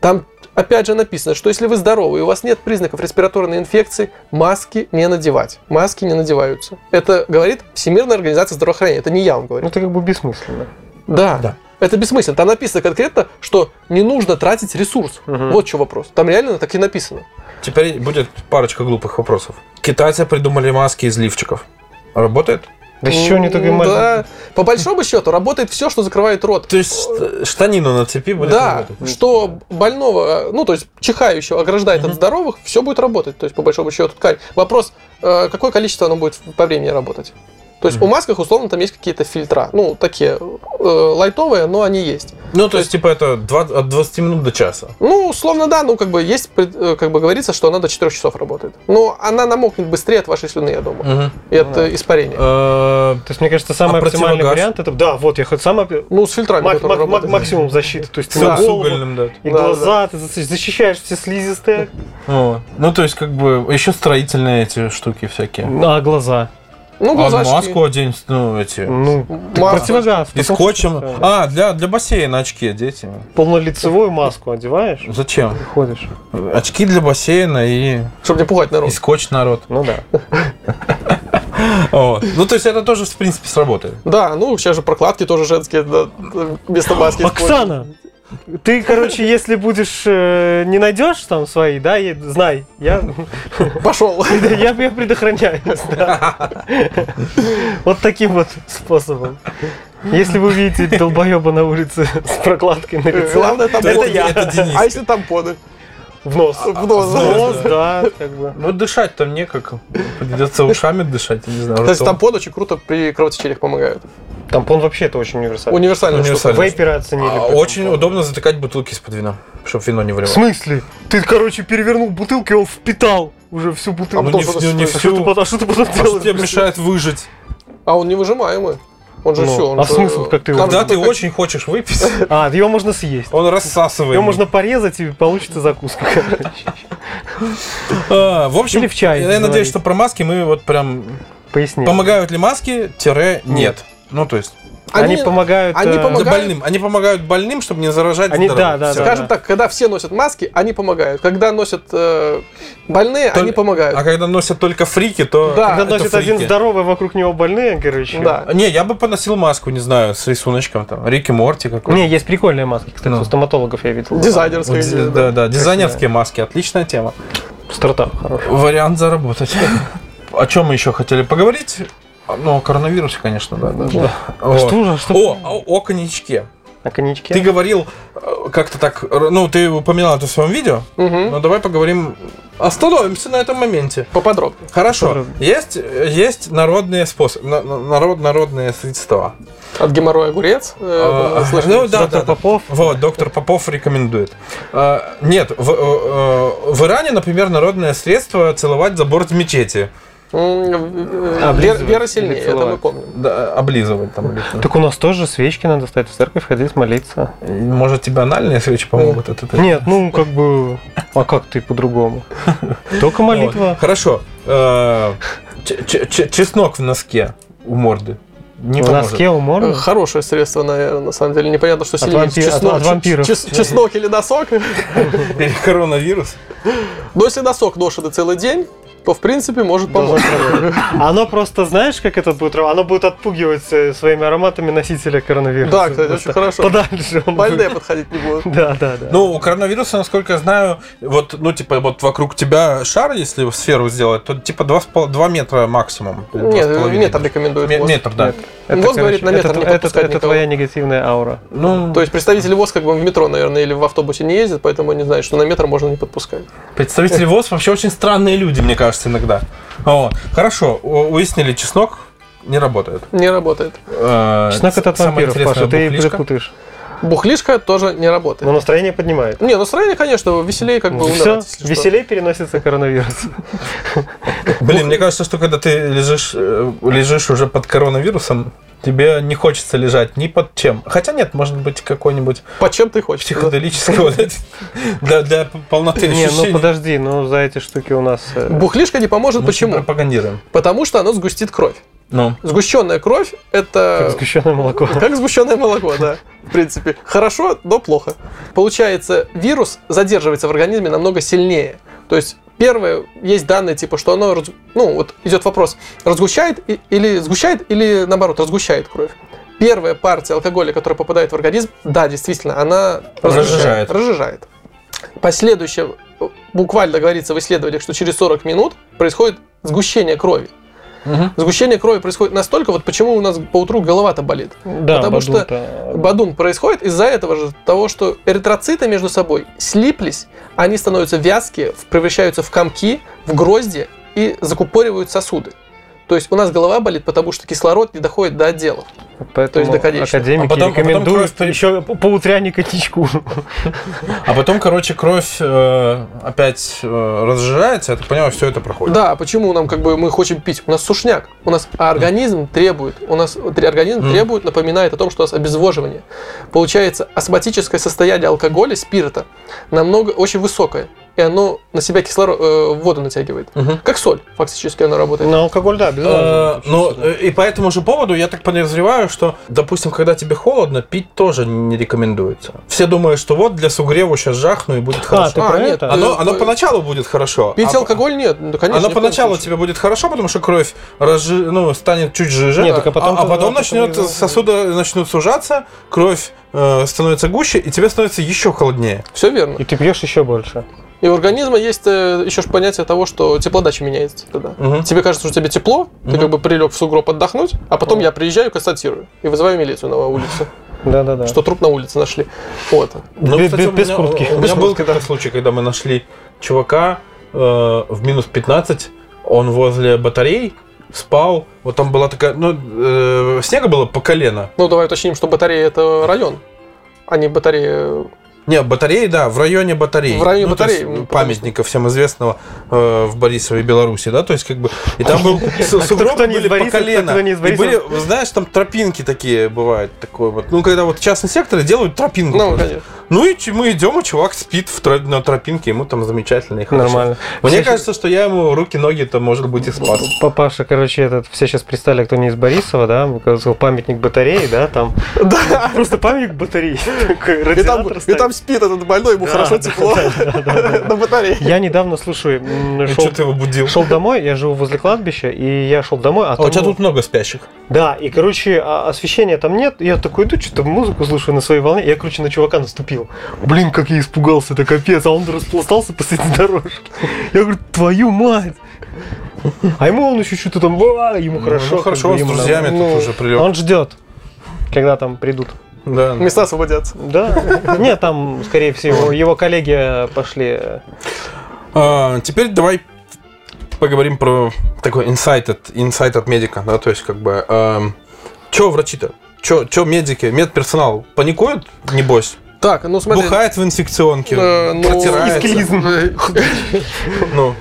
Там опять же написано, что если вы здоровы и у вас нет признаков респираторной инфекции, маски не надевать. Маски не надеваются. Это говорит Всемирная организация здравоохранения. Это не я вам говорю. Ну, это как бы бессмысленно. Да. Да. Это бессмысленно. Там написано конкретно, что не нужно тратить ресурс. Мгм. Вот что вопрос. Там реально так и написано. Теперь будет парочка глупых вопросов. Китайцы придумали маски из лифчиков. Работает? Да еще они только М, маленькие. Да. По большому счету работает все, что закрывает рот. То есть ш- штанину нацепи, будет Да, работать. что больного, ну, то есть чихающего ограждает от здоровых, все будет работать. То есть, по большому счету, ткань. Вопрос, э, какое количество оно будет по времени работать. То есть, у масках, условно, там есть какие-то фильтра. Ну, такие э, лайтовые, но они есть. Ну, то есть, типа, это два- от 20 минут до часа. Ну, условно, да, ну, как бы есть, э, как бы говорится, что она до 4 часов работает. Но она намокнет быстрее от вашей слюны, я думаю. Мгм. И от э, испарения. Э, То есть, мне кажется, самый А оптимальный противогаз? вариант это. Да, вот, я хоть самый опи- Ну, с фильтрами, мак- мак- мак- максимум защиты. То есть ты с угольным, да. и Да, глаза, ты защ- защищаешь все слизистые. Ну, то есть, как бы, еще строительные эти штуки всякие. А глаза? Ну, А маску одень, ну, эти. Ну, Маску. противогаз. И скотчем. А, для, для бассейна очки одети. Полнолицевую маску одеваешь, Зачем? ходишь. Очки для бассейна и, Чтобы не пугать народ. и скотч народ. Ну да. О, Ну, то есть, это тоже, в принципе, сработает. Да, ну, сейчас же прокладки тоже женские да, вместо маски. Оксана, ты, короче, если будешь э, не найдешь там свои, да, и- знай, я, Пошел. я, я предохраняюсь, да. Вот таким вот способом. Если вы увидите долбоеба на улице с прокладкой на лице, Главное там это я. Это Денис. А если тампоны? В нос. В нос. В нос, да, как бы. Ну, дышать там некак. Придется ушами дышать, я не знаю. Кстати, ртом. тампоны очень круто при кровотечениях помогают. Тампон вообще это очень универсально. Универсальная штука. Универсально. Вейперы оценили. А, Очень поводу. удобно затыкать бутылки из-под вина, чтобы вино не В выливалось. смысле? Ты, короче, перевернул бутылку, и он впитал уже всю А бутылку. Ну, потом не, ну, не стоит. А что ты всю. потом- а что ты потом А что делаешь? тебе мешает выжить? А он не выжимаемый. Он же Ну, все. Он а же- смысл, как ты его- Когда ты как- очень хочешь выпить, А, его можно съесть. он рассасывает. Его можно порезать, и получится закуска. А, в общем, Или в чай я надеюсь, что про маски мы вот прям... Поясни. Помогают ли маски? Тире нет. Ну, то есть, Они, помогают. они э, помогают. больным. Они помогают больным, чтобы не заражать Они- здоровых. да, да, Всё. да. Скажем так, когда все носят маски, они помогают. Когда носят э, больные, Только- они помогают. А когда носят только фрики, то... Да. Когда это носит один фрики. здоровый, вокруг него больные, короче. Да. Не, я бы поносил маску, не знаю, с рисуночком там. Рики Морти какой-то. Не, есть прикольные маски, кстати, Ну. у стоматологов я видел. Дизайнерская Вот, идея, да, да, дизайнерские маски, отличная тема. Стартап хороший. Вариант заработать. О чем мы еще хотели поговорить? Ну, о коронавирусе, конечно, да. да. Вот. Что же, что? О, о, о коньячке. На коньячке? Ты говорил э, как-то так, ну, ты упоминал это в своем видео, Мгм. но давай поговорим, остановимся на этом моменте. Поподробнее. Хорошо, Попробуй. есть, есть народные способы, на- на- народ, народные средства. От геморроя огурец. э, А, слышали? ну да, Доктор да, да. Попов. Вот, доктор Попов рекомендует. А, Нет, в, э, э, в Иране, например, народное средство целовать за борт в мечети. Э, Облизывать Вера, сильнее, это мы помним. Да, облизывать там. или что. Так у нас тоже свечки надо ставить в церковь, ходить молиться. Может, тебе анальные свечи помогут от этого? Нет, ну как бы, а как ты по-другому? Только Вот. молитва. Хорошо. Э, Чеснок в носке у морды. Не В носке у Э, морды. Хорошее средство, наверное, на самом деле. Непонятно, что сильнее. вампи- чеснок, от вампиров. чес- чеснок или носок. Или коронавирус. Но если носок ношенный целый день, то в принципе может помочь. Оно просто, знаешь, как это будет? Оно будет отпугивать э, своими ароматами носителя коронавируса. Да, кстати, очень хорошо. Подальше Больные будет. подходить не будут. Да, да, да. Ну, у коронавируса, насколько я знаю, вот, ну, типа, вот вокруг тебя шар, если сферу сделать, то типа 2, метра максимум. Нет, метр рекомендует. Метр, да. Это, ВОЗ говорит, на метр это, не это, подпускать это никого. твоя негативная аура. Ну, То есть представители ВОЗ как бы в метро, наверное, или в автобусе не ездят, поэтому они знают, что на метр можно не подпускать. представители ВОЗ вообще очень странные люди, мне кажется, иногда. О, хорошо, уяснили, чеснок не работает. Не работает. Э, Чеснок это от вампиров, Паша, ты перепутаешь. Бухлишка тоже не работает. Но настроение поднимает. Не, настроение, конечно, веселее как бы Все, умирать, что. веселее переносится коронавирус. Блин, мне кажется, что когда ты лежишь, э, лежишь уже под коронавирусом, тебе не хочется лежать ни под чем. Хотя нет, может быть, какой-нибудь По чем ты хочешь? психоделического для, для полноты Не, ну подожди, ну за эти штуки у нас... э, Бухлишка не поможет. Почему? пропагандируем. Потому что оно сгустит кровь. Ну, Сгущенная кровь это Как сгущенное молоко. Как сгущенное молоко, да. В принципе, хорошо, но плохо. Получается, вирус задерживается в организме намного сильнее. То есть, первое, есть данные, типа, что оно, ну, вот идет вопрос, разгущает или сгущает, или наоборот, разгущает кровь. Первая партия алкоголя, которая попадает в организм, да, действительно, она Разжижает. разжижает. разжижает. Последующее, буквально говорится в исследованиях, что через 40 минут происходит сгущение крови. Мгм. Сгущение крови происходит настолько, вот почему у нас по утру голова-то болит. Да, Потому что Бадун-то- Бадун происходит из-за этого же, того, что эритроциты между собой слиплись, они становятся вязкие, превращаются в комки, в грозди и закупоривают сосуды. То есть у нас голова болит, потому что кислород не доходит до отделов. Поэтому до конечного. академики А потом- а потом рекомендуют кровь- еще по утряне коньячку. А потом, короче, кровь э, опять э, разжижается, я так понимаю, все это проходит. Да, почему нам как бы мы хотим пить? У нас сушняк. У нас организм требует, у нас организм Мгм. требует, напоминает о том, что у нас обезвоживание. Получается, астматическое состояние алкоголя, спирта, намного очень высокое. И оно на себя кислород, э, воду натягивает. Мгм. Как соль, фактически оно работает. На алкоголь, да, Э, безусловно. Ну, э, и по этому же поводу я так подозреваю, что, допустим, когда тебе холодно, пить тоже не рекомендуется. Все думают, что вот для сугрева сейчас жахну и будет А, хорошо. ты А, про нет, это? Оно, э, оно э, поначалу будет хорошо. Пить а- алкоголь нет, ну, конечно. Оно поначалу тебе будет хорошо, потому что кровь разжи... ну, станет чуть жиже, Нет, так а потом а, ты- потом да, начнет, сосуды начнут сужаться, кровь э, становится гуще, и тебе становится еще холоднее. Все верно. И ты пьешь еще больше. И у организма есть э, еще ж понятие того, что теплодача меняется тогда. Мгм. Тебе кажется, что тебе тепло, ты Мгм. как бы прилег в сугроб отдохнуть, а потом я приезжаю, констатирую и вызываю милицию на улицу, Да-да-да. что труп на улице нашли. Вот. Ну, Без- кстати, без- у без меня- куртки. У Без меня был когда случай, когда мы нашли чувака э, в минус 15, он возле батарей спал, вот там была такая, ну, э, снега было по колено. Ну, давай уточним, что батарея это район, а не батарея. Не, батареи, да, в районе батареи. В районе Ну, батареи, есть, ну, памятника всем известного э, в Борисове, Беларуси, да, то есть как бы... И там был с- сугробы кто не из были по колено. И были, знаешь, там тропинки такие бывают, такое вот. Ну, когда вот частные секторы делают тропинку. Ну, конечно. Ну и мы идем, а чувак спит на тропинке, ему там замечательно и хорошо. Нормально. Мне кажется, что я ему руки, ноги, то может быть и спас. Папаша, короче, этот, все сейчас представили, кто не из Борисова, да, сказал, памятник батареи, да, там. Да. Просто памятник батареи. Такой И радиатор и там спит этот больной, ему Да, хорошо да, тепло на батарее. Я недавно, слушай, Ну, шел, что ты его будил? шел домой, я живу возле кладбища, и я шел домой, а, А у тебя тут много спящих. Да, и, короче, а- освещения там нет. Я такой иду, что-то музыку слушаю на своей волне. Я, короче, на чувака наступил. Блин, как я испугался, это капец. А он распластался посреди дорожки. Я говорю, твою мать! А ему он еще что-то там, «Ва!» ему хорошо. ну, хорошо, бы, он с друзьями тут уже прилег. Он ждет, когда там придут. Да. Места освободятся. Да. Нет, там, скорее всего, его коллеги пошли. А, теперь давай поговорим про такой инсайт от, инсайт от медика, да, то есть как бы... эм, чё врачи-то? Чё, чё медики, медперсонал паникуют, небось? Так, ну смотри. Бухает в инфекционке, э, ну, протирается. Ну,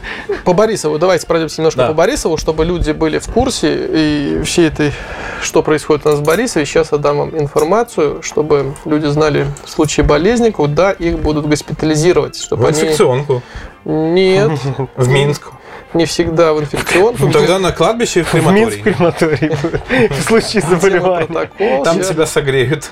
По Борисову, давайте пройдемся немножко Да. по Борисову, чтобы люди были в курсе и всей этой, что происходит у нас в Борисове. Сейчас я дам вам информацию, чтобы люди знали в случае болезни, куда их будут госпитализировать. Чтобы в они... инфекционку, Нет, в Минск. Не всегда в инфекционку. Ну, Тогда на кладбище и в В Минск будет. В случае заболевания. протокол. Там тебя согреют.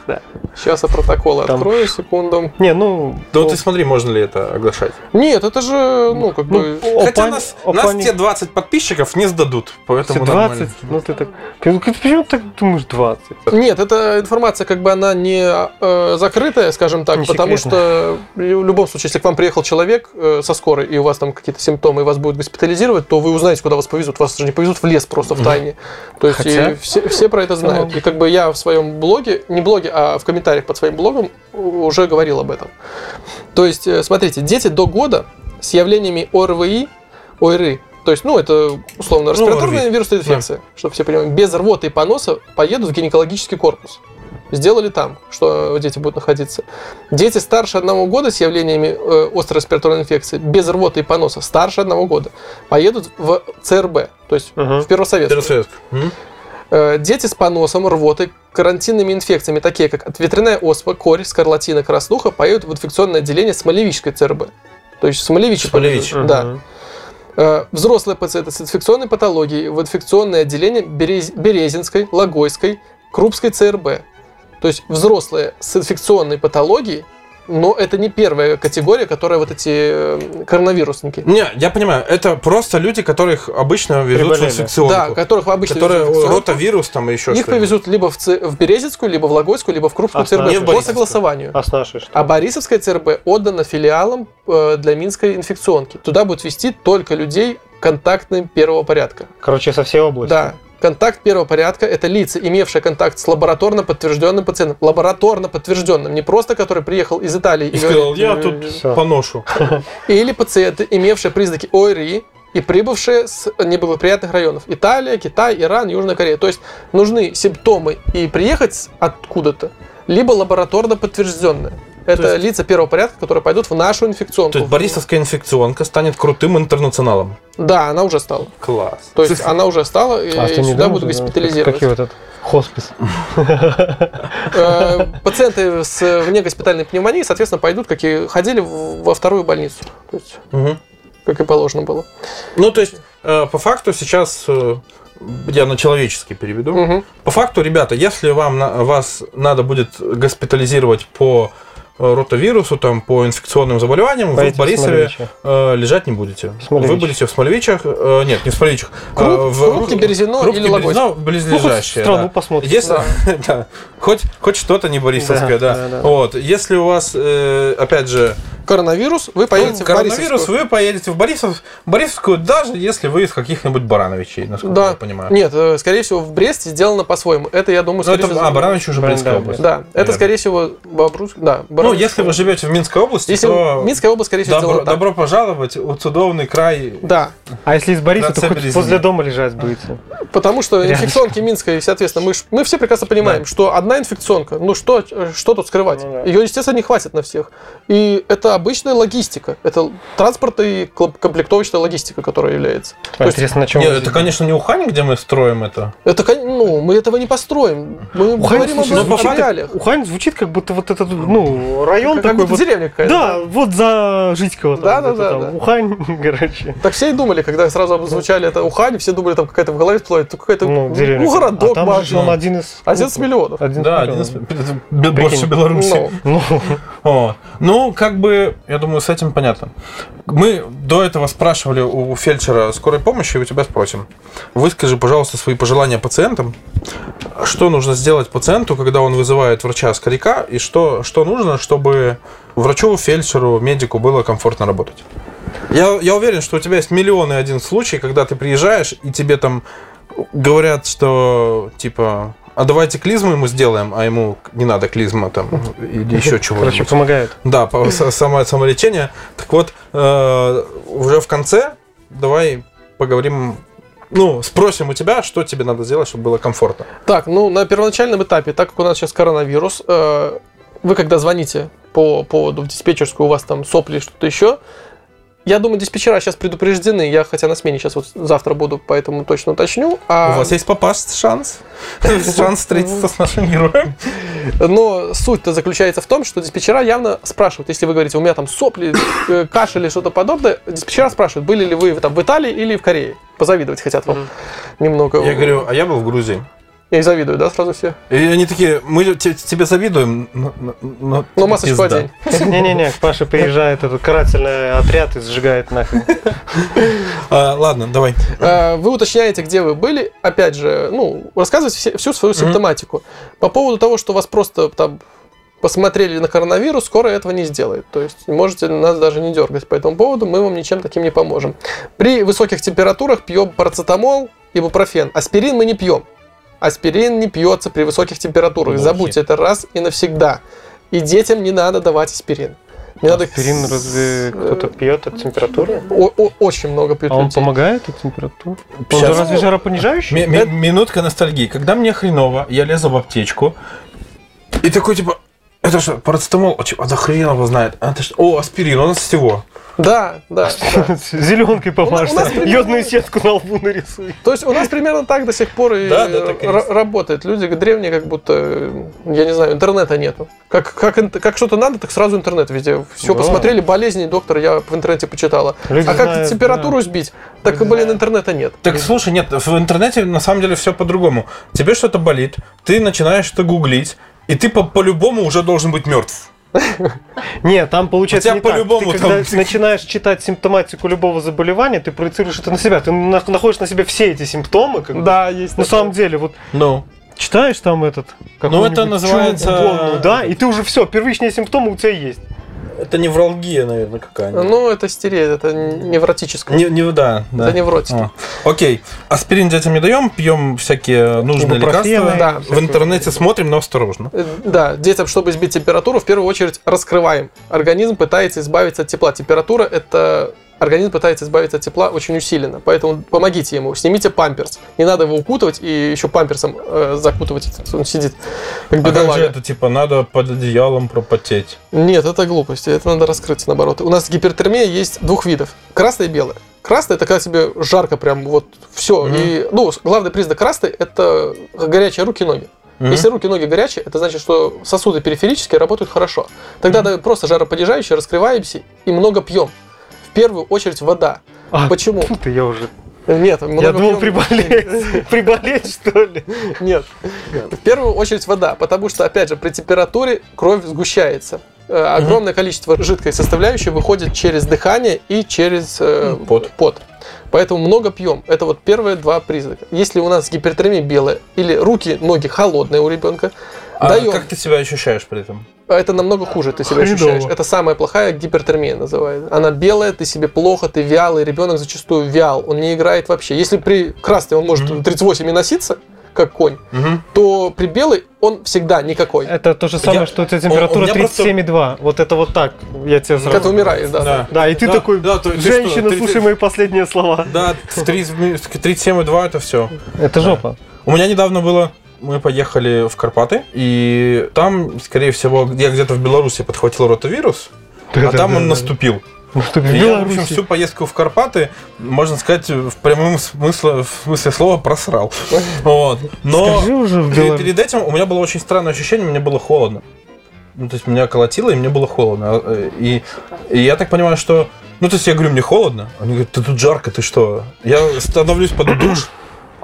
Сейчас я протоколы Там- открою, секунду. Не, ну... Да вот ты смотри, можно ли это оглашать. Нет, это же, ну, как Ну, бы... Хотя нас, те 20 подписчиков не сдадут, поэтому 20? нормально. Ну ты так... Ты Почему ты так думаешь 20? Нет, эта информация как бы она не э, закрытая, скажем так, потому что в любом случае, если к вам приехал человек э, со скорой, и у вас там какие-то симптомы, и вас будут госпитализировать, то вы узнаете, куда вас повезут. Вас же не повезут в лес просто в тайне. То есть Хотя- все, все про это знают. И как бы я в своем блоге, не блоге, а в комментариях под своим блогом уже говорил об этом. То есть, э, смотрите, дети до года с явлениями ОРВИ, ОРИ, то есть, ну, это условно респираторная ОРВИ. вирусная инфекция, чтобы все понимали, без рвоты и поноса поедут в гинекологический корпус. Сделали там, что дети будут находиться. Дети старше одного года с явлениями э, острой респираторной инфекции, без рвоты и поноса, старше одного года, поедут в ЦРБ, то есть Мгм. в Первосоветскую. Пересвет. М? Э, Дети с поносом, рвотой, карантинными инфекциями, такие как ветряная оспа, корь, скарлатина, краснуха, поедут в инфекционное отделение Смолевичской ЦРБ. То есть в Смолевиче. Смолевич. поедут. Да. Мгм. Э, Взрослые пациенты с инфекционной патологией в инфекционное отделение Берез- Березинской, Логойской, Крупской ЦРБ. То есть взрослые с инфекционной патологией, но это не первая категория, которая вот эти э, коронавирусники. Не, я понимаю, это просто люди, которых обычно везут Приболели. в инфекционку. Да, которых обычно которые везут в инфекционку. ротавирус там и еще Их повезут либо в, Ц- в Березинскую, либо в Логойскую, либо в Крупскую А, ЦРБ не в по согласованию. А с нашей что? А Борисовская ЦРБ отдана филиалом э, для Минской инфекционки. Туда будут вести только людей контактным первого порядка. Короче, со всей области. Да. Контакт первого порядка – это лица, имевшие контакт с лабораторно подтвержденным пациентом. Лабораторно подтвержденным. Не просто, который приехал из Италии И сказал, говорит, я э, тут всё. поношу. Или пациенты, имевшие признаки ОРИ и прибывшие с неблагоприятных районов. Италия, Китай, Иран, Южная Корея. То есть нужны симптомы и приехать откуда-то, либо лабораторно подтвержденные. Это есть- лица первого порядка, которые пойдут в нашу инфекционку. То есть Борисовская инфекционка станет крутым интернационалом. Да, она уже стала. Класс. То есть она уже стала, и А сюда будут госпитализировать. Как его этот хоспис. Э, Пациенты с внегоспитальной пневмонией, соответственно, пойдут, как и ходили во вторую больницу. То есть, Мгм. как и положено было. Ну, то есть, э, по факту сейчас э, я на человеческий переведу. Мгм. По факту, ребята, если вам вас надо будет госпитализировать по э, ротавирусу, там, по инфекционным заболеваниям, вы Поедете в Борисове э, лежать не будете. Вы будете в Смолевичах, э, нет, не в Смолевичах, Круп- э, в Крупки, Березино Крупки, или Логойск. Березино, Ну, хоть близлежащие. страну да. посмотрите. Если, да, хоть, хоть что-то не борисовское, да. Да, да, да. Вот, если у вас, э, опять же, Коронавирус, вы поедете в коронавирус, Борисовскую. вы поедете в Борисов, Борисовскую, даже если вы из каких-нибудь Барановичей, насколько Да. я понимаю. Нет, э, скорее всего, в Бресте сделано по-своему. Это, я думаю, Ну, скорее это, всего... а, Баранович уже Брестская да, область. Да, это, Наверное. скорее всего, Бобруйск. Да, Ну, если вы живете в Минской области, Если то Минская область, скорее всего, добро, добро пожаловать в цудовный край. Да, А если из Бориса, то хоть возле дома лежать будете. потому что Рядышком. инфекционки Минской, соответственно, мы, ж- мы все прекрасно понимаем, Да. что одна инфекционка, ну что, что тут скрывать? Ну да. Ее, естественно, не хватит на всех. И это обычная логистика. Это транспорт и комплектовочная логистика, которая является. А, есть- Интересно, на чем Нет, это, конечно, не Ухань, где мы строим это. Это, ну, мы этого не построим. Мы Ухань, говорим слушай, об ну, факту- реалиях. Ухань звучит как будто вот этот, ну, район Как такой будто вот. деревня какая-то. Да, вот за Житькова. там, Да, да, да, там, да. Ухань, короче. Так все и думали, когда сразу обзвучали это Ухань, все думали, там какая-то в голове всплывет, ну, какая-то, Ну, ну, деревня. городок а там же он один из... 11 миллионов. Один Да, из один из миллионов. б- больше Прикинь. Беларуси. Ну, Ну. Ну, как бы, я думаю, с этим понятно. Мы до этого спрашивали у фельдшера скорой помощи, и у тебя спросим. Выскажи, пожалуйста, свои пожелания пациентам. Что нужно сделать пациенту, когда он вызывает врача-скоряка, и что, что нужно, чтобы врачу, фельдшеру, медику было комфортно работать? Я, я уверен, что у тебя есть миллионы один случай, когда ты приезжаешь, и тебе там говорят, что типа, а давайте клизму ему сделаем, а ему не надо клизма там или еще чего-нибудь. короче, помогает. Да, само, самолечение. Так вот, э, уже в конце давай поговорим, ну, спросим у тебя, что тебе надо сделать, чтобы было комфортно. Так, ну, на первоначальном этапе, так как у нас сейчас коронавирус, э, вы когда звоните по поводу в диспетчерскую, у вас там сопли, что-то еще, я думаю, диспетчера сейчас предупреждены, я хотя на смене сейчас вот завтра буду, поэтому точно уточню. А, У вас есть попасть шанс? Шанс встретиться с нашим героем? Но суть-то заключается в том, что диспетчера явно спрашивают, если вы говорите, у меня там сопли, э, кашель или что-то подобное, диспетчера спрашивают, были ли вы там в Италии или в Корее. Позавидовать хотят вам немного. Я говорю, а я был в Грузии. Я и завидую, да, сразу все? И они такие, мы те- тебе завидуем, но, но- но масочку пизда». одень. Не-не-не, к Паше приезжает этот карательный отряд и сжигает нахрен. А, ладно, давай. Э, Вы уточняете, где вы были. Опять же, ну, рассказывайте все- всю свою симптоматику. По поводу того, что вас просто там посмотрели на коронавирус, скоро этого не сделает. То есть можете нас даже не дергать по этому поводу, мы вам ничем таким не поможем. При высоких температурах пьем парацетамол, ибупрофен. Аспирин мы не пьем. Аспирин не пьется при высоких температурах. Плохи. Забудьте это раз и навсегда. И детям не надо давать аспирин. Не надо... Аспирин разве кто-то пьет от температуры? О- о- очень много пьют А он людей. помогает от температуры? Он же разве жаропонижающий? Ми- ми- Минутка ностальгии. Когда мне хреново, я лезу в аптечку, И такой, типа, это что, парацетамол? А, чё, а да хрен его знает. А, это что? О, аспирин, у нас всего. Да, да. да. Зеленкой нас примерно- йодную сетку на лбу нарисуй. То есть у нас примерно так до сих пор и Да, да, так и работает. Люди древние, как будто, я не знаю, интернета нету. Как, как, как что-то надо, так сразу интернет везде. Все Да. посмотрели, болезни, доктор, я в интернете почитала. Люди а как знают, температуру сбить? Так, Люди блин, знают. интернета нет. Так слушай, нет, в интернете на самом деле все по-другому. Тебе что-то болит, ты начинаешь это гуглить, и ты по- по-любому уже должен быть мертв. Не, там получается так. по-любому Ты там- когда начинаешь читать симптоматику любого заболевания, ты проецируешь это на себя. Ты на- находишь на себе все эти симптомы. Как бы. Да, есть. На такое. самом деле, вот Ну. читаешь там этот... какую-нибудь это называется- Да, и ты уже все, первичные симптомы у тебя есть. Это невралгия, наверное, какая-нибудь. Ну, это стерея, это невротическое. Не, не, да, да. Это невротики. О, Окей. Аспирин детям не даем, пьем всякие нужные лекарства. да. В интернете смотрим, но осторожно. Э, Да, детям, чтобы сбить температуру, в первую очередь раскрываем. Организм пытается избавиться от тепла. Температура – это организм пытается избавиться от тепла очень усиленно. Поэтому помогите ему. Снимите памперс. Не надо его укутывать и еще памперсом э, закутывать. Он сидит как А как же это, типа, надо под одеялом пропотеть? Нет, это глупости. Это надо раскрыть наоборот. У нас гипертермия есть двух видов. Красная и белая. Красная это когда тебе жарко прям вот все. Мгм. И, ну, главный признак красной это горячие руки и ноги. Мгм. Если руки и ноги горячие, это значит, что сосуды периферические работают хорошо. Тогда да, просто жаропонижающие, раскрываемся и много пьем. Первую очередь вода. А, Почему? ты, я уже... Нет, много Я думал приболеть. Приболеть, что ли? Нет. В первую очередь вода, потому что, опять же, при температуре кровь сгущается. Э, Огромное количество жидкой составляющей выходит через дыхание и через э, пот. пот. Поэтому много пьем. Это вот первые два признака. Если у нас гипертермия белая или руки, ноги холодные у ребенка, А даем. как ты себя ощущаешь при этом? Это намного хуже ты себя Хреново. ощущаешь. Это самая плохая гипертермия называется. Она белая, ты себе плохо, ты вялый, ребенок зачастую вял, он не играет вообще. Если при красной он может Мгм. 38 и носиться, как конь, Мгм. то при белой он всегда никакой. Это то же самое, Я- что у тебя температура меня просто- 37,2. Вот это вот так. Я тебе Когда ты сразу... умираешь, да. да. Да, и ты Да, такой, да, то- ты женщина, что, ты- слушай мои последние слова. Да, в 37,2 это все. Это жопа. У меня недавно было, мы поехали в Карпаты, и там, скорее всего, я где-то в Беларуси подхватил ротавирус, а там он наступил. Ну что, в И я, в общем, всю поездку в Карпаты, можно сказать, в прямом смысле, в смысле слова просрал. Вот. Но Скажи уже в перед, перед этим у меня было очень странное ощущение, мне было холодно. Ну, то есть меня колотило, и мне было холодно. А, И, и я так понимаю, что... Ну, то есть я говорю, мне холодно. Они говорят, ты тут жарко, ты что? Я становлюсь под душ,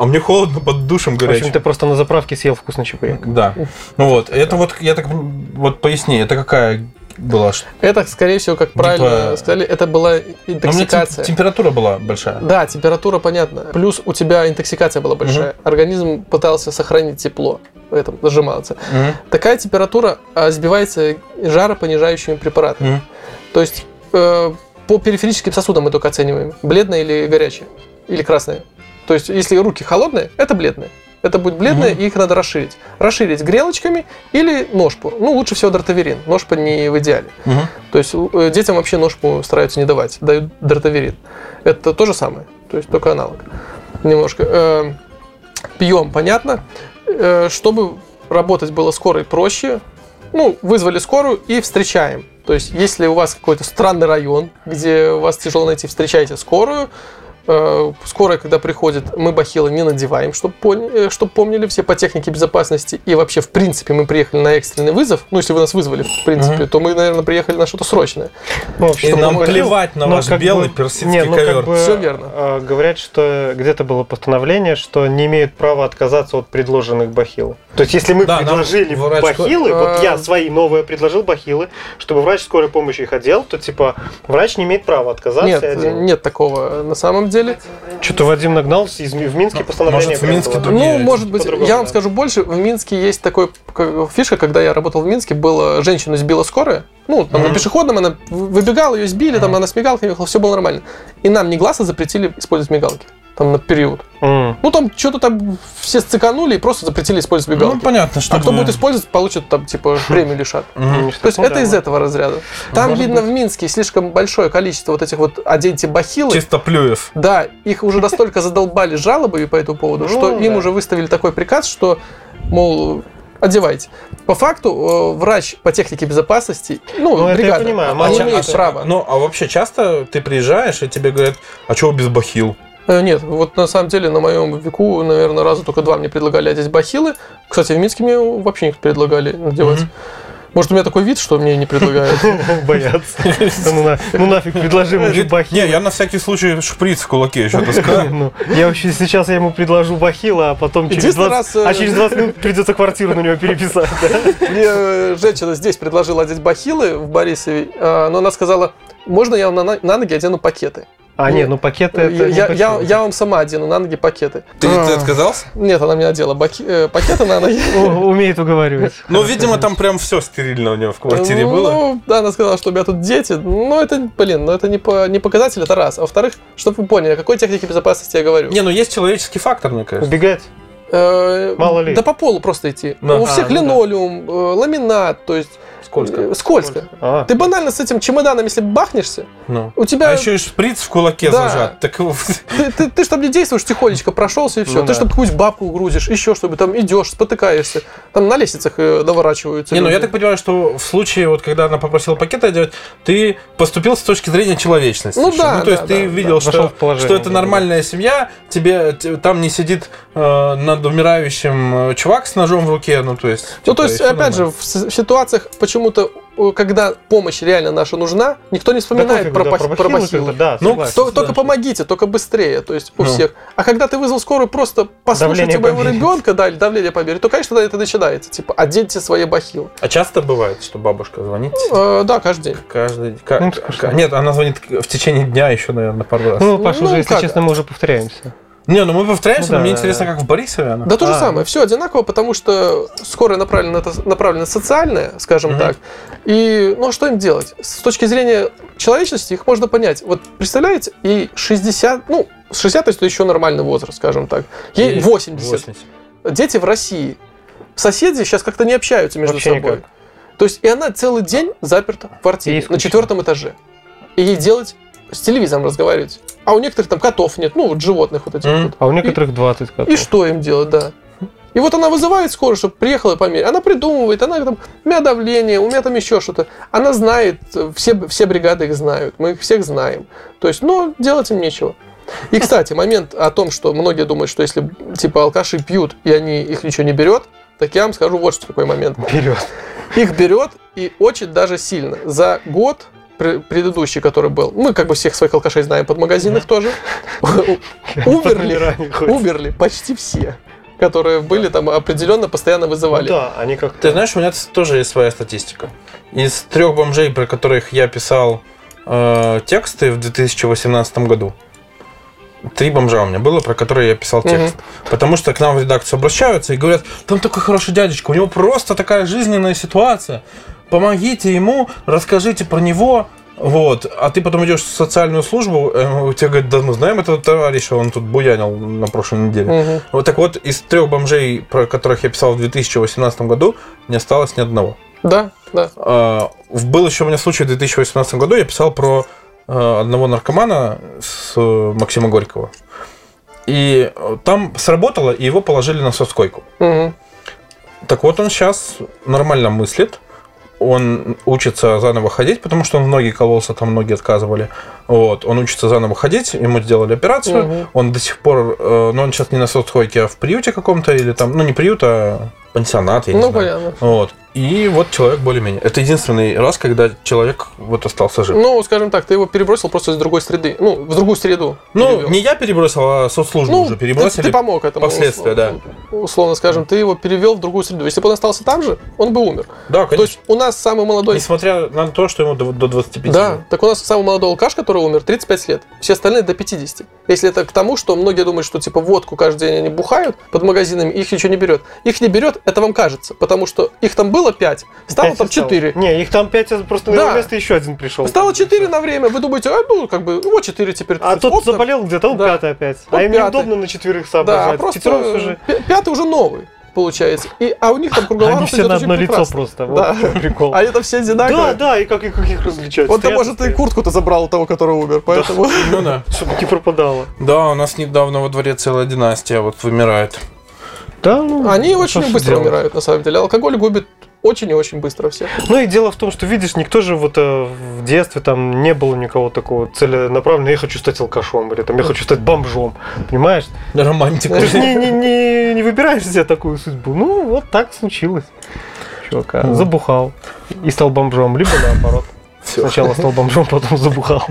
а мне холодно под душем В общем, горячим. ты просто на заправке съел вкусный чебурек. Да. Ну вот, это вот, я так, вот поясни, это какая была? Это, скорее всего, как правильно Типа- сказали, это была интоксикация. температура была большая. Да, температура понятно. Плюс у тебя интоксикация была большая. Организм пытался сохранить тепло. В этом нажимался. Мгм. Такая температура а, сбивается жаропонижающими препаратами. Мгм. То есть э, по периферическим сосудам мы только оцениваем, бледное или горячее, или красное. То есть если руки холодные, это бледное. Это будет бледное, Мгм. и их надо расширить. Расширить грелочками или ножпу. Ну, лучше всего дартаверин. Ножпа не в идеале. Мгм. То есть э, детям вообще ножпу стараются не давать, дают дартаверин. Это то же самое, то есть только аналог. Немножко. Э, Пьем, понятно. Э, Чтобы работать было скоро и проще, ну, вызвали скорую и встречаем. То есть, если у вас какой-то странный район, где у вас тяжело найти, встречайте скорую. Э, Скорая, когда приходит, мы бахилы не надеваем, чтобы помнили все по технике безопасности. И вообще, в принципе, мы приехали на экстренный вызов. Ну, если вы нас вызвали, в принципе, то мы, наверное, приехали на что-то срочное. Ну, И чтобы нам помогли. плевать на Но ваш как белый бы- персидский не, ну, ковер. Как бы, Всё верно. э, говорят, что где-то было постановление, что не имеют права отказаться от предложенных бахил. То есть, если мы Да, нам предложили врач- бахилы, вот Э, я свои новые предложил бахилы, чтобы врач скорой помощи их одел, то типа врач не имеет права отказаться Нет, нет такого на самом деле. Что-то Вадим нагнался, из, в Минске постановление может, в Минске было. другие Ну, может быть, по-другому, я вам да. скажу больше. В Минске есть такой фишка, когда я работал в Минске, была женщину сбила скорая. Ну, там на Мгм. пешеходном она вы- выбегала, ее сбили, там она с мигалкой ехала, все было нормально. И нам негласно запретили использовать мигалки. Там на период. М. Ну, там что-то там все сциканули и просто запретили использовать Ну, мигалки. понятно, что... а кто будет использовать, получит там, типа, премию лишат. Ну, То есть ну, это из ну. этого разряда. Там, Может видно, быть. в Минске слишком большое количество вот этих вот оденьте бахилы. Чистоплюев. Да, их уже настолько задолбали жалобами по этому поводу, Ну, что им уже выставили такой приказ, что, мол, одевайте. По факту, э, врач по технике безопасности, ну, Ну, это я бригада, понимаю, они ча- имеют а- право. Ну, а вообще часто ты приезжаешь, и тебе говорят, а чего без бахил? Э, Нет, вот на самом деле на моем веку, наверное, раза только два мне предлагали одеть бахилы. Кстати, в Минске мне вообще не предлагали надевать. Мгм. Может, у меня такой вид, что мне не предлагают. Боятся. Ну, Ну нафиг, предложи ему же бахил. Не, я на всякий случай шприц в кулаке еще таскаю. Ну, я вообще сейчас я ему предложу бахила, а потом через Единственный 20, раз, э, а через 20 минут придется квартиру на него переписать. Мне э, женщина здесь предложила одеть бахилы в Борисове, а, но она сказала, можно я вам на ноги одену пакеты? А, не, ну пакеты это я, не я, я, вам сама одену на ноги пакеты. Ты, А. ты отказался? Нет, она мне одела баки- э, пакеты на ноги. О, Умеет уговаривать. Ну, видимо, там прям все стерильно у него в квартире было. Ну, да, она сказала, что у меня тут дети. Ну, это, блин, ну это не, по, не показатель, это раз. А во-вторых, чтобы вы поняли, о какой технике безопасности я говорю. Не, ну есть человеческий фактор, мне кажется. Убегать? Э, Мало ли. Да по полу просто идти. Да. У А, всех ну да. линолеум, э, ламинат, то есть Скользко. э, скользко. А, Ты банально с этим чемоданом, если бахнешься, Ну. у тебя... А еще и шприц в кулаке Да. зажат. Так Ты, ты, ты чтобы не действуешь, тихонечко прошелся и все. Ну ты да. чтобы какую-нибудь бабку грузишь, еще чтобы там идешь, спотыкаешься. Там на лестницах э, наворачиваются. Не, ну я люди. так понимаю, что в случае, вот когда она попросила пакет одевать, ты поступил с точки зрения человечности. Ну да, то есть да, ты да, видел, да. Что, в что это нормальная семья, тебе там не сидит э, над умирающим э, чувак с ножом в руке, ну то есть. Ну, типа, то есть, опять же, нормально. в с- ситуациях почему-то, э, когда помощь реально наша нужна, никто не да вспоминает пофиг, про, да, про про бахилы Да, Ну, согласен. То- Да. только помогите, только быстрее, то есть у Ну. всех. А когда ты вызвал скорую, просто послушайте моего ребенка, да, или давление померить, то, конечно, да, это начинается. Типа, оденьте свои бахилы. А часто бывает, что бабушка звонит? Э, да, каждый день. Каждый... ка- Ну. Нет, она звонит в течение дня еще, наверное, пару раз. Ну, Паша, Ну, уже, если как? честно, мы уже повторяемся. Не, ну мы повторяемся, Ну но мне да. интересно, как в Борисове она. Да то же А. самое, все одинаково, потому что скорая направлена, направлена социальная, скажем Мгм. так. И, ну, а что им делать? С точки зрения человечности их можно понять. Вот представляете, и 60, ну, с 60 то есть это еще нормальный возраст, скажем так. Ей И 80. Дети в России. Соседи сейчас как-то не общаются между Вообще собой. никак. То есть, и она целый день заперта в квартире Ей на четвертом этаже. И ей делать с телевизором разговаривать. А у некоторых там котов нет, ну, вот животных вот этих Мгм. вот. А у некоторых 20 котов. И что им делать, да? И вот она вызывает скорую, чтобы приехала померить. Она придумывает, она там, у меня давление, у меня там еще что-то. Она знает, все, все бригады их знают, мы их всех знаем. То есть, ну, делать им нечего. И, кстати, момент о том, что многие думают, что если, типа, алкаши пьют, и они их ничего не берет, так я вам скажу вот что такой момент. Вперед. Их берет и очень даже сильно. За год предыдущий, который был, мы как бы всех своих алкашей знаем под магазинах тоже, умерли, умерли почти все, которые были там определенно постоянно вызывали. Ну Да, они как Ты знаешь, у меня тоже есть своя статистика. Из трех бомжей, про которых я писал э, тексты в 2018 году, три бомжа у меня было, про которые я писал текст. Потому что к нам в редакцию обращаются и говорят, там такой хороший дядечка, у него просто такая жизненная ситуация. Помогите ему, расскажите про него. Вот, а ты потом идешь в социальную службу, э, тебе говорят, да мы знаем этого товарища, он тут буянил на прошлой неделе. Мгм. Вот так вот, из трех бомжей, про которых я писал в 2018 году, не осталось ни одного. Да, да. А, Был еще у меня случай в 2018 году, я писал про одного наркомана с э, Максима Горького. И э, там сработало, и его положили на соцкойку. Мгм. Так вот, он сейчас нормально мыслит. Он учится заново ходить, потому что он в ноги кололся, там ноги отказывали. Вот. Он учится заново ходить, ему сделали операцию. Мгм. Он до сих пор, э, ну он сейчас не на соцкойке, а в приюте каком-то, или там, ну не приют, а пансионат, я не Ну, знаю. понятно. Вот. И вот человек более-менее. Это единственный раз, когда человек вот остался жив. Ну, скажем так, ты его перебросил просто из другой среды. Ну, в другую среду. Ну, перевел. не я перебросил, а соцслужбу Ну, уже ты, перебросили. ты помог этому. последствия, да. Условно скажем, ты его перевел в другую среду. Если бы он остался там же, он бы умер. Да, То конечно. есть у нас самый молодой Несмотря на то, что ему до, до 25 Да, лет. так у нас самый молодой алкаш, который умер, 35 лет. Все остальные до 50. Если это к тому, что многие думают, что типа водку каждый день они бухают под магазинами, их ничего не берет. Их не берет, это вам кажется, потому что их там было 5, стало Пять там осталось. 4. Не, их там 5, просто на Да. его место еще один пришел. Стало 4 на время, вы думаете, а ну как бы, вот 4 теперь. А тот Оп, заболел где-то, он Да. пятый опять. Он а им пятый. неудобно на четверых Да, соображать. просто Пятером всё же. пя- пятый уже новый, получается. И, а у них там круговорот Они все на одно лицо прекрасно. просто. Вот Да. прикол. А это все Да, одинаковые. да, и как, и как их различать? Вот-то, Стоят, может, и куртку-то забрал у того, который умер, поэтому... Ну да. Чтобы не пропадало. Да, у нас недавно во дворе целая династия вот вымирает. Да, ну, Они очень быстро делать? умирают, на самом деле. Алкоголь губит очень и очень быстро всех. Ну и дело в том, что видишь, никто же вот э, в детстве там не было никого такого целенаправленного, я хочу стать алкашом, или там я хочу стать бомжом, понимаешь? Романтика. Ты же не, не, не, не выбираешь себе такую судьбу. Ну, вот так случилось. Чувака, Ну. забухал и стал бомжом, либо наоборот. Всё. Сначала стал бомжом, потом забухал.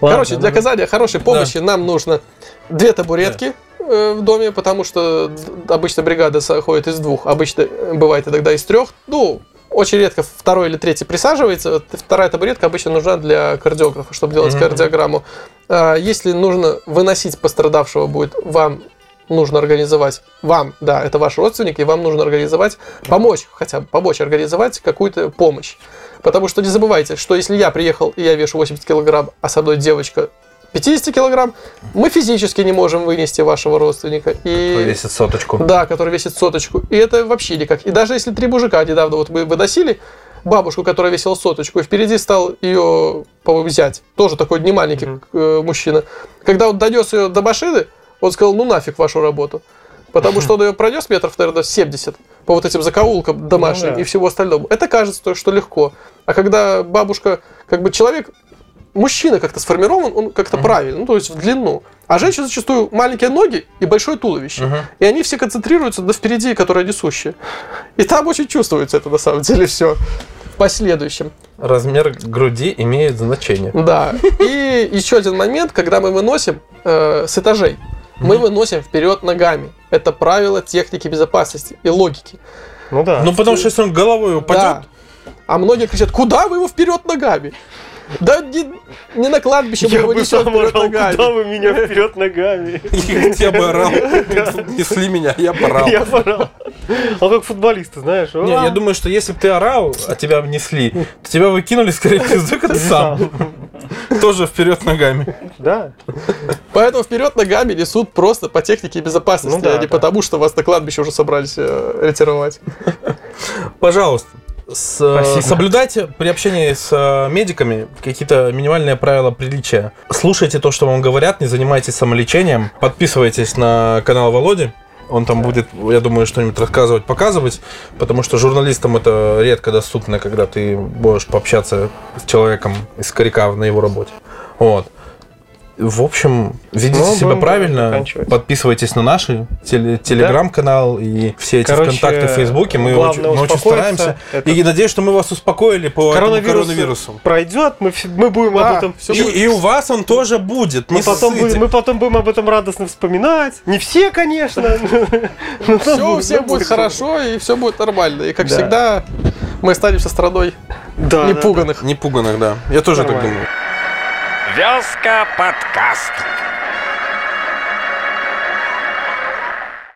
Короче, Ладно, для оказания хорошей помощи нам нужно две табуретки в доме, потому что обычно бригада соходит из двух, обычно э, бывает иногда из трех. Ну, очень редко второй или третий присаживается. Вторая табуретка обычно нужна для кардиографа, чтобы делать Мгм. кардиограмму. А, Если нужно выносить пострадавшего будет, вам нужно организовать, вам, да, это ваш родственник, и вам нужно организовать, помочь, хотя бы помочь организовать какую-то помощь. Потому что не забывайте, что если я приехал и я вешу 80 килограмм, а со мной девочка 50 килограмм, мы физически не можем вынести вашего родственника. И... Повесит соточку. Да, который весит соточку. И это вообще никак. И даже если три мужика недавно вот мы выносили бабушку, которая весила соточку, и впереди стал ее по-моему, взять, тоже такой не маленький Мгм. э, мужчина. Когда он донес ее до машины, он сказал, ну нафиг вашу работу. Потому что он ее пронес метров, наверное, 70 по вот этим закоулкам домашним Ну да. и всего остальному. Это кажется, то, что легко. А когда бабушка, как бы человек, мужчина как-то сформирован, он как-то правильно, ну то есть в длину. А женщина зачастую маленькие ноги и большое туловище. Мгм. И они все концентрируются на впереди, которая несущая. И там очень чувствуется это на самом деле все в последующем. Размер груди имеет значение. Да. И еще один момент, когда мы выносим э, с этажей, мы выносим вперед ногами. Это правило техники безопасности и логики. Ну да. Ну, потому что если он головой упадет, Да. А многие кричат, куда вы его вперед ногами? Да не, не на кладбище я его бы несем сам орал, ногами. куда вы меня вперед ногами? я бы орал. Несли меня, я бы орал. Я порал. А как футболисты, знаешь? Не, я думаю, что если бы ты орал, а тебя несли, то тебя выкинули скорее пизду, как ты сам. Тоже вперед ногами. Да. Поэтому вперед ногами несут просто по технике безопасности, Ну да, а не да. потому, что вас на кладбище уже собрались э, ретировать. Пожалуйста, с- Спасибо. соблюдайте при общении с э, медиками какие-то минимальные правила приличия. Слушайте то, что вам говорят, не занимайтесь самолечением. Подписывайтесь на канал Володи. Он там будет, я думаю, что-нибудь рассказывать, показывать, потому что журналистам это редко доступно, когда ты можешь пообщаться с человеком из коряка на его работе. Вот. В общем, ведите Ну, себя правильно, подписывайтесь на наш теле- телеграм-канал и все эти Короче, ВКонтакте, в Фейсбуке. Мы очень, мы очень стараемся. Это- И надеюсь, что мы вас успокоили по этому Коронавирус, коронавирусу. пройдет, мы, все- мы будем Да, об этом всё И, и у вас он тоже будет. Не мы потом, будем, мы потом будем об этом радостно вспоминать. Не все, конечно. но Все у будет- всех будет хорошо, и все будет нормально. И как Да. всегда, мы останемся страной непуганных. Не пуганных, да. Я тоже так думаю. Вязка подкаст.